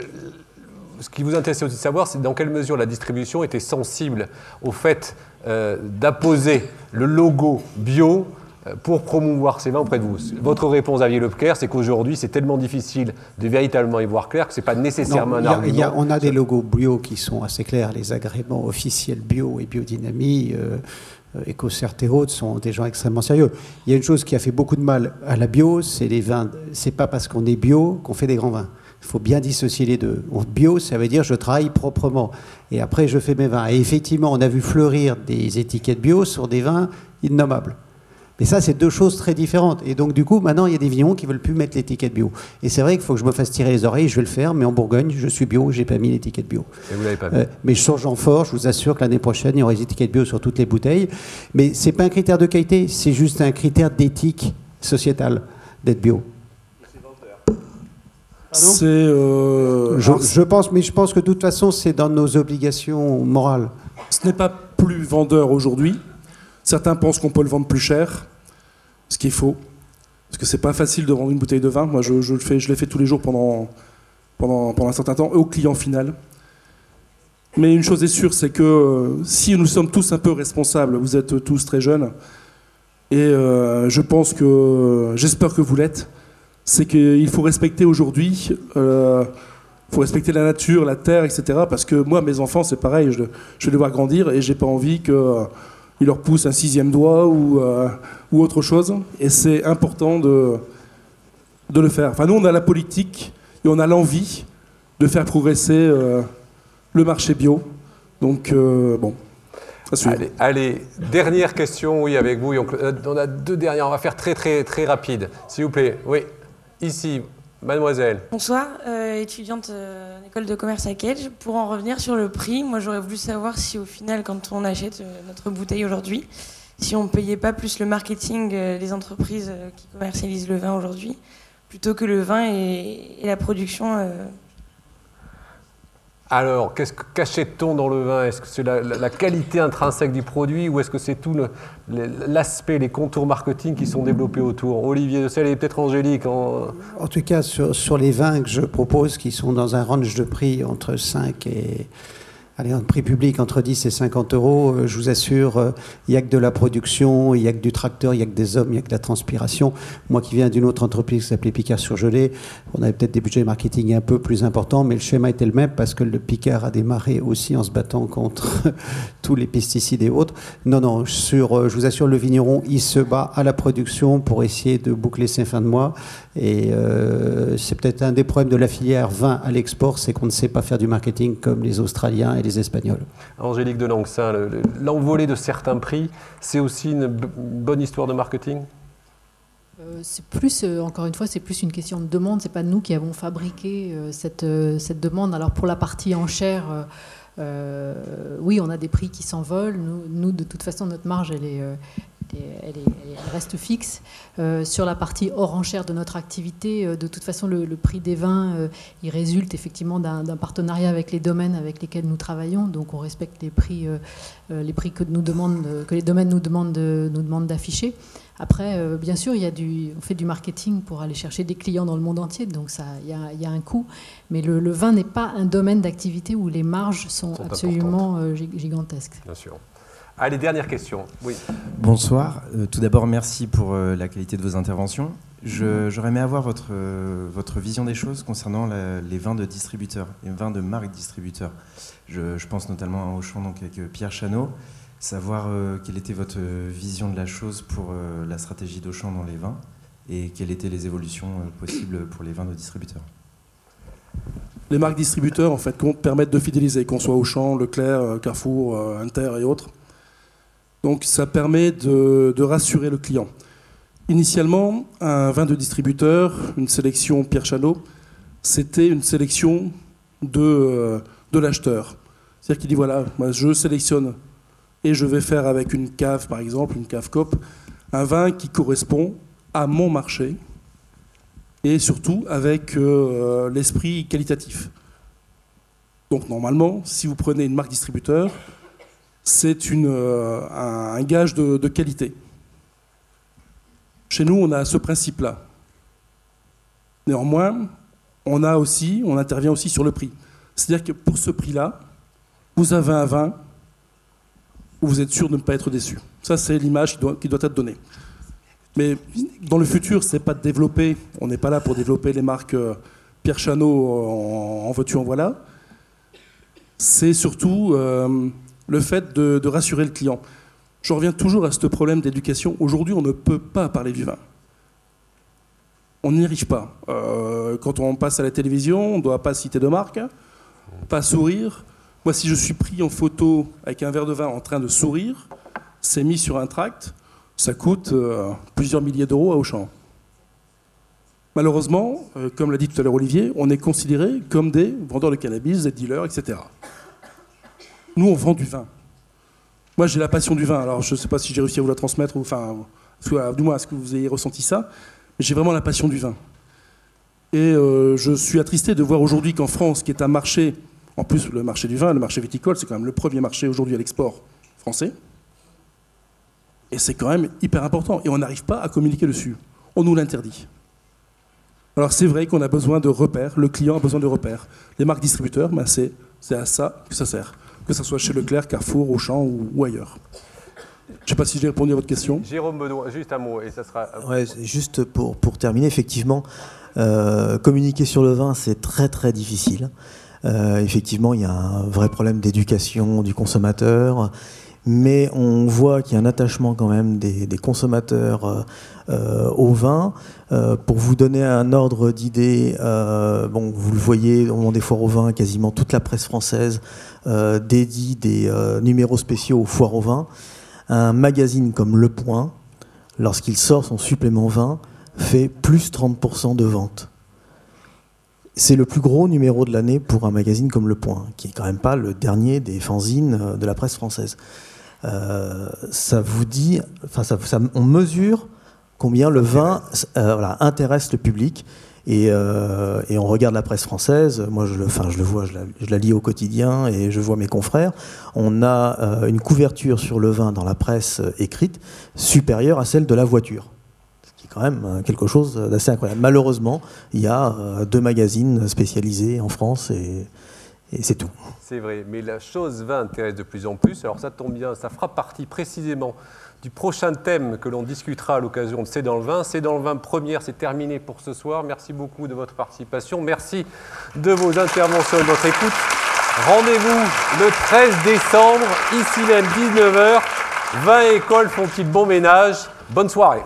ce qui vous intéresse aussi de savoir, c'est dans quelle mesure la distribution était sensible au fait euh, d'apposer le logo bio euh, pour promouvoir ces vins auprès de vous. Votre réponse, Xavier Lepker, c'est qu'aujourd'hui, c'est tellement difficile de véritablement y voir clair que ce n'est pas nécessairement un argument. on a des logos bio qui sont assez clairs, les agréments officiels bio et biodynamie. Euh, et autres sont des gens extrêmement sérieux. Il y a une chose qui a fait beaucoup de mal à la bio, c'est les vins. C'est pas parce qu'on est bio qu'on fait des grands vins. Il faut bien dissocier les deux. Bio, ça veut dire je travaille proprement. Et après, je fais mes vins. Et effectivement, on a vu fleurir des étiquettes bio sur des vins innommables. Mais ça, c'est deux choses très différentes. Et donc, du coup, maintenant, il y a des vignerons qui veulent plus mettre l'étiquette bio. Et c'est vrai qu'il faut que je me fasse tirer les oreilles, je vais le faire, mais en Bourgogne, je suis bio, j'ai pas mis l'étiquette bio. Et vous l'avez pas mis. Euh, mais je change en fort, je vous assure que l'année prochaine, il y aura des étiquettes bio sur toutes les bouteilles. Mais c'est pas un critère de qualité, c'est juste un critère d'éthique sociétale d'être bio. C'est. Euh, je, je, pense, mais je pense que de toute façon, c'est dans nos obligations morales. Ce n'est pas plus vendeur aujourd'hui. Certains pensent qu'on peut le vendre plus cher, ce qui est faux. Parce que c'est pas facile de vendre une bouteille de vin. Moi, je, le fais, je l'ai fait tous les jours pendant, un certain temps, au client final. Mais une chose est sûre, c'est que euh, si nous sommes tous un peu responsables, vous êtes tous très jeunes, et euh, je pense que, j'espère que vous l'êtes, c'est qu'il faut respecter aujourd'hui, il euh, faut respecter la nature, la terre, etc. Parce que moi, mes enfants, c'est pareil, je, je, vais les voir grandir et j'ai pas envie qu'ils euh, leur poussent un sixième doigt ou, euh, ou autre chose. Et c'est important de, de le faire. Enfin, nous, on a la politique et on a l'envie de faire progresser le marché bio. Donc, bon. Allez, allez, dernière question, oui, avec vous. On a deux dernières, on va faire très, très, très rapide. S'il vous plaît, oui. Ici, mademoiselle. Bonsoir, euh, étudiante euh, en école de commerce à Cage. Pour en revenir sur le prix, moi j'aurais voulu savoir si au final, quand on achète euh, notre bouteille aujourd'hui, si on ne payait pas plus le marketing des entreprises qui commercialisent le vin aujourd'hui, plutôt que le vin et la production alors, qu'est-ce qu'achète-t-on dans le vin? Est-ce que c'est la, qualité intrinsèque du produit ou est-ce que c'est tout l'aspect, les contours marketing qui sont développés autour? Olivier de Selle et peut-être Angélique en... en... tout cas, sur, sur, les vins que je propose, qui sont dans un range de prix entre 5 et Allez, un prix public entre 10 et 50 euros, euh, je vous assure, euh, il n'y a que de la production, il n'y a que du tracteur, il n'y a que des hommes, il n'y a que de la transpiration. Moi qui viens d'une autre entreprise qui s'appelait Picard Surgelé, on avait peut-être des budgets marketing un peu plus importants, mais le schéma était le même parce que le Picard a démarré aussi en se battant contre (laughs) tous les pesticides et autres. Non, non, sur, euh, je vous assure, le vigneron, il se bat à la production pour essayer de boucler ses fins de mois. Et c'est peut-être un des problèmes de la filière vin à l'export, c'est qu'on ne sait pas faire du marketing comme les Australiens les Espagnols. Angélique de Langsin, l'envolée de certains prix, c'est aussi une bonne histoire de marketing? Euh, c'est plus, euh, encore une fois, c'est plus une question de demande. C'est pas nous qui avons fabriqué euh, cette, cette, demande. Alors pour la partie enchère, oui, on a des prix qui s'envolent. Nous, de toute façon, notre marge, elle est, elle, reste fixe. Euh, sur la partie hors enchère de notre activité, euh, de toute façon, le, prix des vins, euh, il résulte effectivement d'un partenariat avec les domaines avec lesquels nous travaillons. Donc, on respecte les prix, les prix que, nous que les domaines nous demandent, demandent Après, bien sûr, il y a du, on fait du marketing pour aller chercher des clients dans le monde entier, donc ça, il y a, il y a un coût. Mais le, vin n'est pas un domaine d'activité où les marges sont, absolument gigantesques. Bien sûr. Allez, dernière question. Oui. Bonsoir. Euh, tout d'abord, merci pour euh, la qualité de vos interventions. J'aurais aimé avoir votre, euh, votre vision des choses concernant les vins de distributeurs, les vins de marque distributeurs. Je, pense notamment à Auchan, donc avec Pierre Chanot. Savoir quelle était votre vision de la chose pour la stratégie d'Auchan dans les vins et quelles étaient les évolutions possibles pour les vins de distributeurs. Les marques distributeurs, en fait, permettent de fidéliser, qu'on soit Auchan, Leclerc, Carrefour, Inter et autres donc ça permet de, rassurer le client. Initialement, un vin de distributeur, une sélection Pierre Chanot, c'était une sélection de, euh, l'acheteur. C'est-à-dire qu'il dit voilà, je sélectionne et je vais faire avec une cave, par exemple, une cave COP, un vin qui correspond à mon marché et surtout avec euh, l'esprit qualitatif. Donc normalement, si vous prenez une marque distributeur, c'est euh, un, gage de, qualité. Chez nous, on a ce principe-là. Néanmoins, on a aussi, on intervient aussi sur le prix. C'est-à-dire que pour ce prix-là, vous avez un vin où vous êtes sûr de ne pas être déçu. Ça, c'est l'image qui doit, être donnée. Mais dans le futur, c'est pas de développer, on n'est pas là pour développer les marques euh, Pierre Chanot en, en veux-tu, en voilà. C'est surtout euh, le fait de, rassurer le client. Je reviens toujours à ce problème d'éducation. Aujourd'hui, on ne peut pas parler du vin on n'y arrive pas. Euh, quand on passe à la télévision, on ne doit pas citer de marque, pas sourire. Moi, si je suis pris en photo avec un verre de vin en train de sourire, c'est mis sur un tract, ça coûte euh, plusieurs milliers d'euros à Auchan. Malheureusement, euh, comme l'a dit tout à l'heure Olivier, on est considéré comme des vendeurs de cannabis, des dealers, etc. Nous, on vend du vin. Moi, j'ai la passion du vin. Alors, je ne sais pas si j'ai réussi à vous la transmettre, ou, enfin, du moins, est-ce que vous ayez ressenti ça j'ai vraiment la passion du vin. Et euh, je suis attristé de voir aujourd'hui qu'en France, qui est un marché, en plus le marché du vin, le marché viticole, c'est quand même le premier marché aujourd'hui à l'export français. Et c'est quand même hyper important. Et on n'arrive pas à communiquer dessus. On nous l'interdit. Alors c'est vrai qu'on a besoin de repères, le client a besoin de repères. Les marques distributeurs, ben c'est à ça que ça sert. Que ce soit chez Leclerc, Carrefour, Auchan ou, ou ailleurs. Je ne sais pas si j'ai répondu à votre question. Jérôme Benoît, juste un mot et ça sera. Ouais, juste pour, pour terminer, effectivement, euh, communiquer sur le vin, c'est très très difficile. Euh, effectivement, il y a un vrai problème d'éducation du consommateur, mais on voit qu'il y a un attachement quand même des, consommateurs euh, au vin. pour vous donner un ordre d'idée, vous le voyez au moment des foires au vin, quasiment toute la presse française dédie des numéros spéciaux aux foires au vin un magazine comme Le Point, lorsqu'il sort son supplément 20, fait plus 30% de ventes. C'est le plus gros numéro de l'année pour un magazine comme Le Point, qui est quand même pas le dernier des fanzines euh, de la presse française. Euh, ça vous dit, enfin, ça, on mesure combien le vin euh, intéresse le public et, on regarde la presse française, moi je le, enfin, je le vois, je la, lis au quotidien et je vois mes confrères. On a une couverture sur le vin dans la presse écrite supérieure à celle de la voiture. Quand même euh, quelque chose d'assez incroyable. Malheureusement, il y a deux magazines spécialisés en France et, et c'est tout. C'est vrai, mais la chose va intéresse de plus en plus. Alors ça tombe bien, ça fera partie précisément du prochain thème que l'on discutera à l'occasion de C'est dans le vin. C'est dans le vin première, c'est terminé pour ce soir. Merci beaucoup de votre participation. Merci de vos interventions et de votre écoute. Rendez-vous le 13 décembre, ici même 19h. 20 écoles font-ils bon ménage? Bonne soirée.